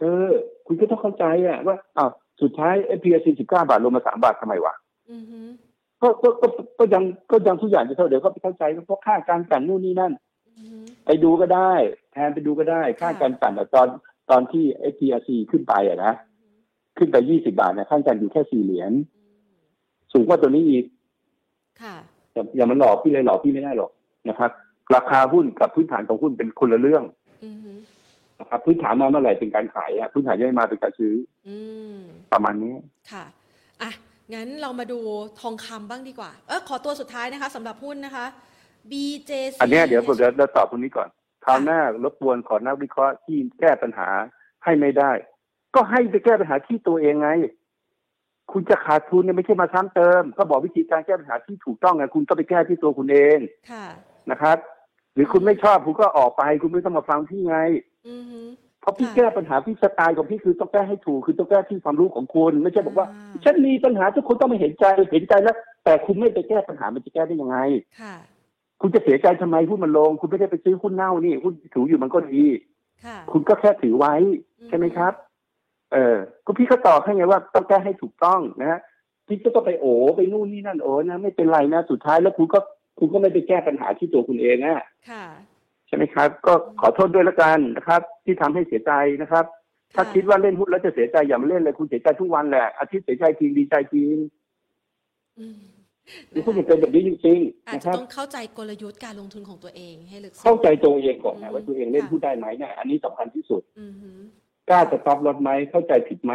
เออ คุณก็ต้องเข้าใจอะว่าอ้าวสุดท้าย PRC สิบเก้าบาทลงมาสามบาททำไมวะอือฮึก็ก็ก็ก็ยังก็ยังทุกอย่างจะเท่าเดี๋ยวก็ไปเข้าใจว่าเพราะค่าการกลั่นนู่นนี่นั่นอือฮึไปดูก็ได้ แทนไปดูก็ได้ ค่าการกันอะตอนตอนที่ PRC ขึ้นไปอะนะ ขึ้นไปยี่สิบาทเนี่ยค่าการอยู่แค่สี่เหรียญอืมสูงกว่าตัวนี้อีกค่ะอย่าอย่ามันหลอกพี่เลยหลอกพี่ไม่ได้หรอกนะครับ ราคาหุ้นกับพื้นฐานของหุ้นเป็นคนละเรื่องอือฮึนะครับพื้นฐานมาเมื่อไหร่เป็นการขายอะพื้นฐานยังไม่มาเป็นการซื้ออืมประมาณนี้ค่ะอะงั้นเรามาดูทองคำบ้างดีกว่า เออขอตัวสุดท้ายนะคะสำหรับหุ้นนะคะ BJC อันเนี้ยเดี๋ยวผมจะจะตอบตรงนี้ก่อน คราวหน้ารบกวนขอนักวิเคราะห์ที่แก้ปัญหาให้ไม่ได้ ก็ให้ไปแก้ปัญหาที่ตัวเองไง คุณจะขาดทุนเนี่ยไม่ใช่มาซ้ำเติม ก็บอกวิธีการแก้ปัญหาที่ถูกต้องไงคุณก็ไปแก้ที่ตัวคุณเองค่ะนะครับ หรือคุณไม่ชอบคุณก็ออกไป คุณไม่ต้องมาฟังพี่ไงอือฮึเพราะพี่ค่ะแก้ปัญหาพี่สไตล์ของพี่คือต้องแก้ให้ถูกคือต้องแก้ที่ความรู้ของคุณ ไม่ใช่บอกว่าอ่าฉันมีปัญหาทุกคนต้องมาเห็นใจเห็นใจแล้วแต่คุณไม่ไปแก้ปัญหามันจะแก้ได้ยังไง ค่ะคุณจะเสียใจทำไมหุ้นมันลง คุณไม่ได้ไปซื้อหุ้นเน่านี่หุ้นถืออยู่มันก็ดีค่ะคุณก็แค่ถือไว้ใช่ไหมครับ เออก็พี่ก็ตอบให้ไงว่าต้องแก้ให้ถูกต้องนะฮะพี่ก็ต้องไปโอไปนู่นนี่นั่นโอ้นะไม่เป็นไรนะสุดท้ายแล้วคุณก็คุณก็ไม่ไปแก้ปัญหาที่ตัวคุณเองนะค่ะใช่ไหมครับ ก็ขอโทษด้วยละกันนะครับ ที่ทำให้เสียใจนะครับ ถ้าคิดว่าเล่นหุ้นแล้วจะเสียใจอย่ามาเล่นเลยคุณเสียใจทุกวันแหละอาทิตย์เสียใจจริงดีใจจริง อืมนี่คุณจะเป็นแบบนี้จริงอาๆจนะคจะรับต้องเข้าใจกลยุทธ์การลงทุนของตัวเองให้ลึกซึ้งเข้าใจตัวเองก่อนอืนะมว่าตัวเองเล่นค่ะหุ้นได้ไหมเนี่ยอันนี้สำคัญที่สุดอือฮึกล้าจะตอบลดไหมเข้าใจผิดไหม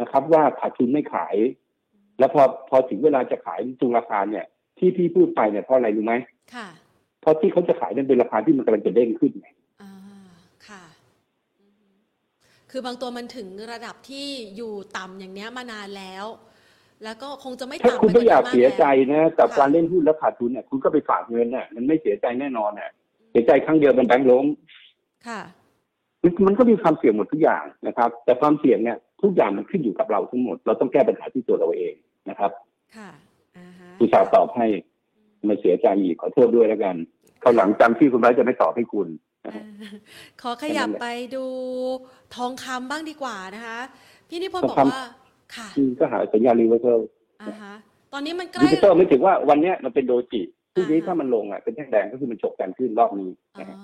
นะครับ ว่าขาดทุนไม่ขาย แล้วพอพอถึงเวลาจะขายจุงราคาเนี่ย ที่พี่พูดไปเนี่ยเพราะอะไรรู้ไหมค่ะเพราะที่เขาจะขายนั่นเป็นราคาที่มันกำลังจะเด้งขึ้นไงอ่าค่ะอือฮึคือบางตัวมันถึงระดับที่อยู่ต่ำอย่างเนี้ยมานานแล้ว แล้วก็คงจะไม่ถ้าต่ำคุณไปไม่อยากนี้เสียใจแล้วนะกับค่ะการเล่นหุ้นแล้วขาดทุนเนี่ยคุณก็ไปฝากเงินน่ะมันไม่เสียใจแน่นอนน่ะเสียใจครั้งเดียวมันแบงค์ล้มค่ะมันมันก็มีความเสี่ยงหมดทุกอย่างนะครับ แต่ความเสี่ยงเนี่ยทุกอย่างมันขึ้นอยู่กับเราทั้งหมด เราต้องแก้ปัญหาที่ตัวเราเองนะครับ ค่ะอ่าฮะอุตส่าห์ตอบให้ไม่เสียใจอีกขอโทษด้วยแล้วกันเขาวหลังจำที่คุณไว้จะไม่ตอบให้คุณนะอ่าฮะขอขยับแค่นั้นแหละไปดูทองคำบ้างดีกว่านะคะ พี่นิพนธ์ทบอองกคำว่า ค่ะอืมก็หาสัญญาณรีเวอร์เซลอ่าฮะตอนนี้มันใกรีล้เวอร์เซลไม่ถึงว่าวันเนี้ยมันเป็นโดจิพรุ่งนี้อ่าฮะถ้ามันลงอะเป็นแท่งแดงก็คือมันฉกกันขึ้นรอบนี้อ๋อนะฮะ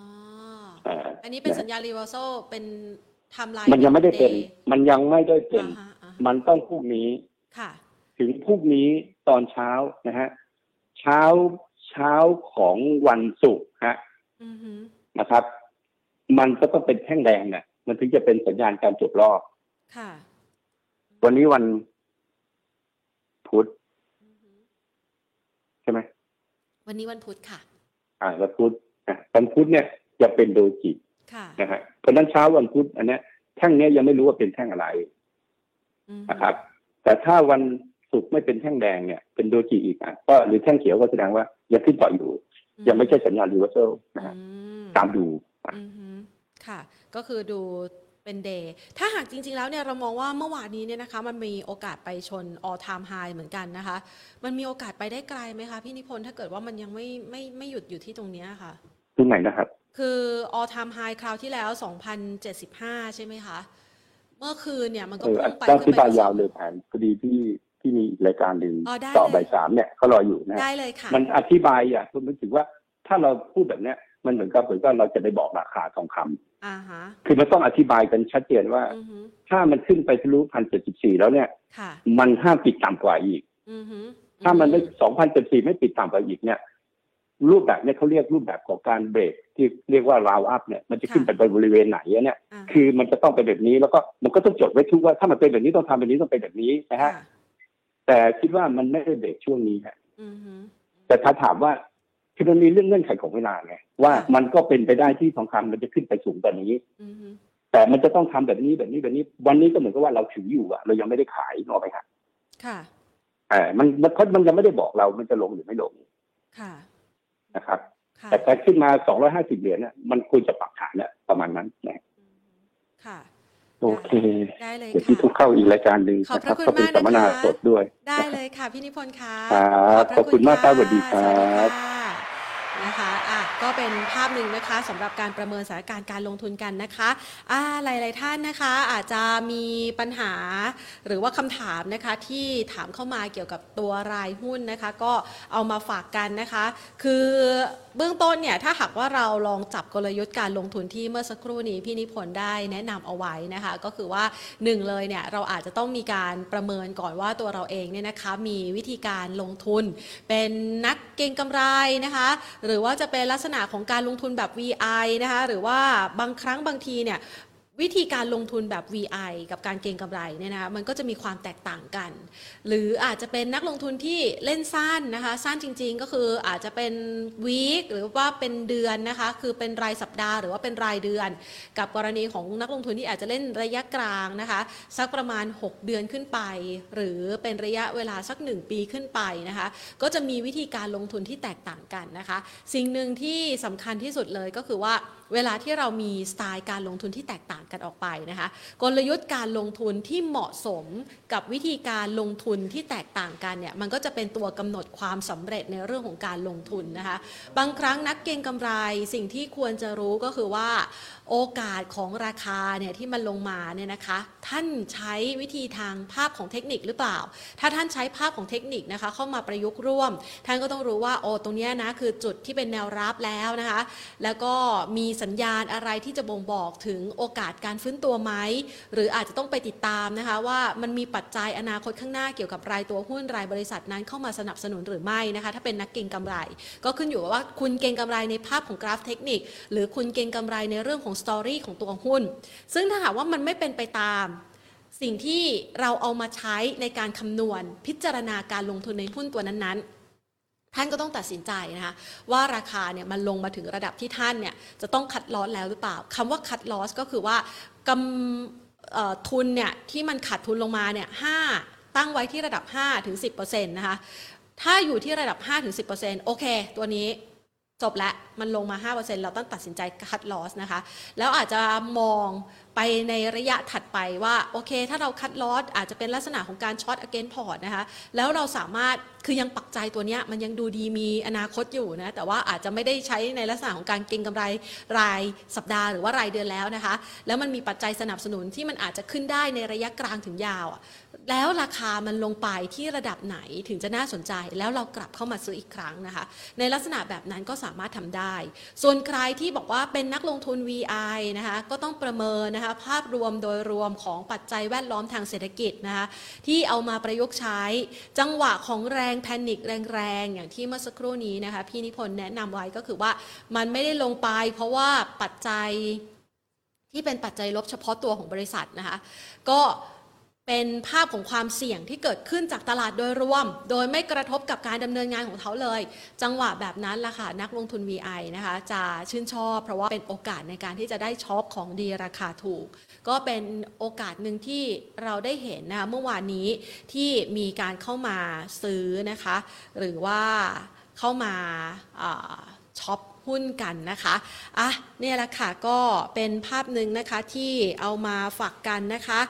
อ่าอันนี้เป็นนะสัญญาณรีเวอร์โซเป็นไทม์ไลน์มันยังไม่ได้เป็น มันยังไม่ได้เป็นอ่าฮะอ่าฮะมันต้องพรุ่งนี้ค่ะถึงพรุ่งนี้ตอนเช้านะฮะเช้าเช้าของวันศุกร์ฮะอือฮึนะครับ มันก็ต้องเป็นแท่งแดงเนี่ยมันถึงจะเป็นสัญญาณการจบรอบค่ะ วันนี้วันพุธอือฮึใช่ไหมวันนี้วันพุธค่ะ อ่าวันพุธอะวันพุธเนี่ยจะเป็นโดจิค่ะนะฮะเพราะฉะนั้นเช้าวันพุธอันเนี้ยแท่งเนี้ยยังไม่รู้ว่าเป็นแท่งอะไรอือฮึนะครับ แต่ถ้าวันศุกร์ไม่เป็นแท่งแดงเนี่ย เป็นโดจิอีกอะก็หรือแท่งเขียวก็แสดงว่ายังขึ้นต่ออยู่ ยังไม่ใช่สัญญาณรีเวอร์เซลนะฮะอืมตามดูอือฮึค่ะ ก็คือดู เป็นเดย์ถ้าหากจริง ๆ แล้วเนี่ยเรามองว่าเมื่อวานนี้เนี่ยนะคะ มันมีโอกาสไปชน all time high เหมือนกันนะคะ มันมีโอกาสไปได้ไกลไหมคะพี่นิพนธ์ถ้าเกิดว่ามันยังไม่ไม่ไม่หยุดอยู่ที่ตรงเนี้ยค่ะ ตรงไหนนะครับ คือ all time high คราวที่แล้ว 2,075 ใช่ไหมคะ เมื่อคืนเนี่ยมันก็เออพุ่งไปต้องขึ้ที่นไปบายยาวเลยแผนพอดีที่ที่มีอีกรายการหนึ่งอ๋อได้ต่อเลยบ่ายสามเนี่ยเขารออยู่นะได้เลยค่ะ มันอธิบายอะผมถึงว่าถ้าเราพูดแบบเนี้ยมันเหมือนกับเหมือนกับเราจะไปบอกราคาทองคำอ่าฮะ คือมันต้องอธิบายกันชัดเจนว่าอือฮึถ้ามันขึ้นไปทะลุพันเจ็ดสิบสี่แล้วเนี่ยค่ะมันห้ามปิดต่ำกว่าอีกอือฮึถ้ามันไม่สองพันเจ็ดสี่ไม่ปิดต่ำกว่าอีกเนี่ย รูปแบบเนี่ยเขาเรียกรูปแบบของการเบรกที่เรียกว่าราวอัพเนี่ย มันจะขึ้นไปบริเวณไหนอะเนี่ยอ่าคือมันจะต้องเป็นแบบนี้แล้วก็มันก็ต้องจดไว้ทุกว่าถ้ามันเป็นแบบนี้ต้องทำแบบนี้ต้องเป็นแบบนี้นะฮะค่ะแต่คิดว่ามันไม่ได้เบรกช่วงนี้ฮะอือฮึแต่ถ้าถามว่า คือมันมีเรื่องเงื่อนไขของเวลาไงว่าค่ะมันก็เป็นไปได้ที่ทองคำมันจะขึ้นไปสูงกว่านี้อือฮึแต่มันจะต้องทำแบบนี้แบบนี้แบบนี้ วันนี้ก็เหมือนกับว่าเราถืออยู่อะเรายังไม่ได้ขายหรอกไหมครับค่ะเออมันมันเขามันยังไม่ได้บอกเรามันจะลงหรือไม่ลงค่ะนะครับค่ะแต่แต่ขึ้นมา250เหรียญเนี่ยมันควรจะปรับฐานเนี่ยประมาณนั้นนะค่ะโอเคได้เลยเดี๋ยวพี่ค่ะต้องเข้าอีกรายการหนึ่งขอบนะพครัระบคุณก็เป็นมากสัมมนานะคะสดด้วย ได้เลยค่ะพี่นิพนธ์คะครับพะขอบคุณมากครับสวัสดีครัสวัสดีบค่ะ นะคะอะก็เป็นภาพหนึ่งนะคะสำหรับการประเมินสถานการณ์การลงทุนกันนะคะอ่าหลาย ๆ ท่านนะคะอาจจะมีปัญหาหรือว่าคำถามนะคะที่ถามเข้ามาเกี่ยวกับตัวรายหุ้นนะคะ ก็เอามาฝากกันนะคะ คือเบื้องต้นเนี่ยถ้าหากว่าเราลองจับกลยุทธ์การลงทุนที่เมื่อสักครู่นี้พี่นิพนธ์ได้แนะนำเอาไว้นะคะก็คือว่าหนึ่งเลยเนี่ยเราอาจจะต้องมีการประเมินก่อนว่าตัวเราเองเนี่ยนะคะมีวิธีการลงทุน เป็นนักเก็งกำไรนะคะหรือว่าจะเป็นลักษณะของการลงทุนแบบ VI นะคะหรือว่าบางครั้งบางทีเนี่ย วิธีการลงทุนแบบ VI กับการเก็งกำไรเนี่ยนะคะมันก็จะมีความแตกต่างกัน หรืออาจจะเป็นนักลงทุนที่เล่นสั้นนะคะ สั้นจริงๆก็คืออาจจะเป็นวีคหรือว่าเป็นเดือนนะคะ คือเป็นรายสัปดาห์หรือว่าเป็นรายเดือน กับกรณีของนักลงทุนที่อาจจะเล่นระยะกลางนะคะ สักประมาณ 6 เดือนขึ้นไป หรือเป็นระยะเวลาสัก 1 ปีขึ้นไปนะคะ ก็จะมีวิธีการลงทุนที่แตกต่างกันนะคะ สิ่งหนึ่งที่สำคัญที่สุดเลยก็คือว่า เวลาที่เรามีสไตล์การลงทุนที่แตกต่างกันออกไปนะคะ กลยุทธ์การลงทุนที่เหมาะสมกับวิธีการลงทุนที่แตกต่างกันเนี่ยมันก็จะเป็นตัวกำหนดความสำเร็จในเรื่องของการลงทุนนะคะ บางครั้งนักเก็งกำไรสิ่งที่ควรจะรู้ก็คือว่า โอกาสของราคาเนี่ยที่มันลงมาเนี่ยนะคะ ท่านใช้วิธีทางภาพของเทคนิคหรือเปล่า ถ้าท่านใช้ภาพของเทคนิคนะคะ เข้ามาประยุกต์ร่วม ท่านก็ต้องรู้ว่าโอ้ตรงนี้นะคือจุดที่เป็นแนวรับแล้วนะคะ แล้วก็มีสัญญาณอะไรที่จะบ่งบอกถึงโอกาสการฟื้นตัวไหมหรืออาจจะต้องไปติดตามนะคะ ว่ามันมีปัจจัยอนาคตข้างหน้าเกี่ยวกับรายตัวหุ้นรายบริษัทนั้นเข้ามาสนับสนุนหรือไม่นะคะ ถ้าเป็นนักเก็งกำไร ก็ขึ้นอยู่กับว่าคุณเก็งกำไรในภาพของกราฟเทคนิค หรือคุณเก็งกำไรในเรื่องของสตอรี่ของตัวหุ้น ซึ่งถ้าหากว่ามันไม่เป็นไปตาม สิ่งที่เราเอามาใช้ในการคำนวณพิจารณาการลงทุนในหุ้นตัวนั้นๆท่านก็ต้องตัดสินใจนะคะว่าราคาเนี่ยมันลงมาถึงระดับที่ท่านเนี่ยจะต้องคัดลอสแล้วหรือเปล่าคำว่าคัดลอสก็คือว่ากำทุนเนี่ยที่มันขาดทุนลงมาเนี่ยห้าตั้งไว้ที่ระดับ5-10%นะคะถ้าอยู่ที่ระดับ5-10%โอเค ตัวนี้ จบแล้วมันลงมา 5%เราต้องตัดสินใจคัดลอสนะคะ แล้วอาจจะมองไปในระยะถัดไปว่า โอเค ถ้าเราคัดลอสอาจจะเป็นลักษณะของการช็อตอเกนพอร์ตนะคะแล้วเราสามารถคือยังปักใจตัวนี้มันยังดูดีมีอนาคตอยู่นะแต่ว่าอาจจะไม่ได้ใช้ในลักษณะของการเก็งกำไรรายสัปดาห์หรือว่ารายเดือนแล้วนะคะแล้วมันมีปัจจัยสนับสนุนที่มันอาจจะขึ้นได้ในระยะกลางถึงยาวแล้วราคามันลงไปที่ระดับไหนถึงจะน่าสนใจ แล้วเรากลับเข้ามาซื้ออีกครั้งนะคะ ในลักษณะแบบนั้นก็สามารถทำได้ ส่วนใครที่บอกว่าเป็นนักลงทุน VI นะคะก็ต้องประเมินนะคะภาพรวมโดยรวมของปัจจัยแวดล้อมทางเศรษฐกิจนะคะที่เอามาประยุกต์ใช้ จังหวะของแรงแพนิคแรงๆ อย่างที่เมื่อสักครู่นี้นะคะพี่นิพนธ์แนะนำไว้ก็คือว่ามันไม่ได้ลงไป เพราะว่าปัจจัยที่เป็นปัจจัยลบเฉพาะตัวของบริษัทนะคะก็ เป็นภาพของความเสี่ยงที่เกิดขึ้นจากตลาดโดยรวม โดยไม่กระทบกับการดำเนินงานของเขาเลย จังหวะแบบนั้นล่ะค่ะนักลงทุน VI นะคะจะชื่นชอบ เพราะว่าเป็นโอกาสในการที่จะได้ช็อปของดีราคาถูก ก็เป็นโอกาสหนึ่งที่เราได้เห็นนะคะเมื่อวานนี้ที่มีการเข้ามาซื้อนะคะ หรือว่าเข้ามาอ่าช็อปหุ้นกันนะคะอะเนี่ยแหละค่ะก็เป็นภาพหนึ่งนะคะที่เอามาฝากกันนะคะ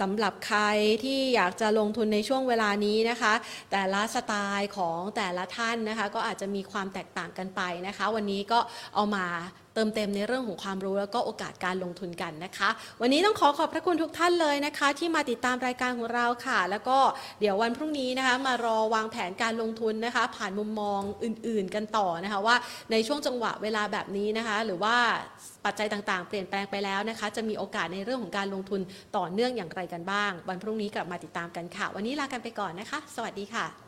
สำหรับใครที่อยากจะลงทุนในช่วงเวลานี้นะคะ แต่ละสไตล์ของแต่ละท่านนะคะ ก็อาจจะมีความแตกต่างกันไปนะคะ วันนี้ก็เอามาเติมเต็มในเรื่องของความรู้แล้วก็โอกาสการลงทุนกันนะคะ วันนี้ต้องขอขอบพระคุณทุกท่านเลยนะคะ ที่มาติดตามรายการของเราค่ะ แล้วก็เดี๋ยววันพรุ่งนี้นะคะ มารอวางแผนการลงทุนนะคะ ผ่านมุมมองอื่น ๆ กันต่อนะคะว่าในช่วงจังหวะเวลาแบบนี้นะคะ หรือว่า ปัจจัยต่างๆ เปลี่ยนแปลงไปแล้วนะคะ จะมีโอกาสในเรื่องของการลงทุนต่อเนื่องอย่างไรกันบ้าง วันพรุ่งนี้กลับมาติดตามกันค่ะ วันนี้ลากันไปก่อนนะคะ สวัสดีค่ะ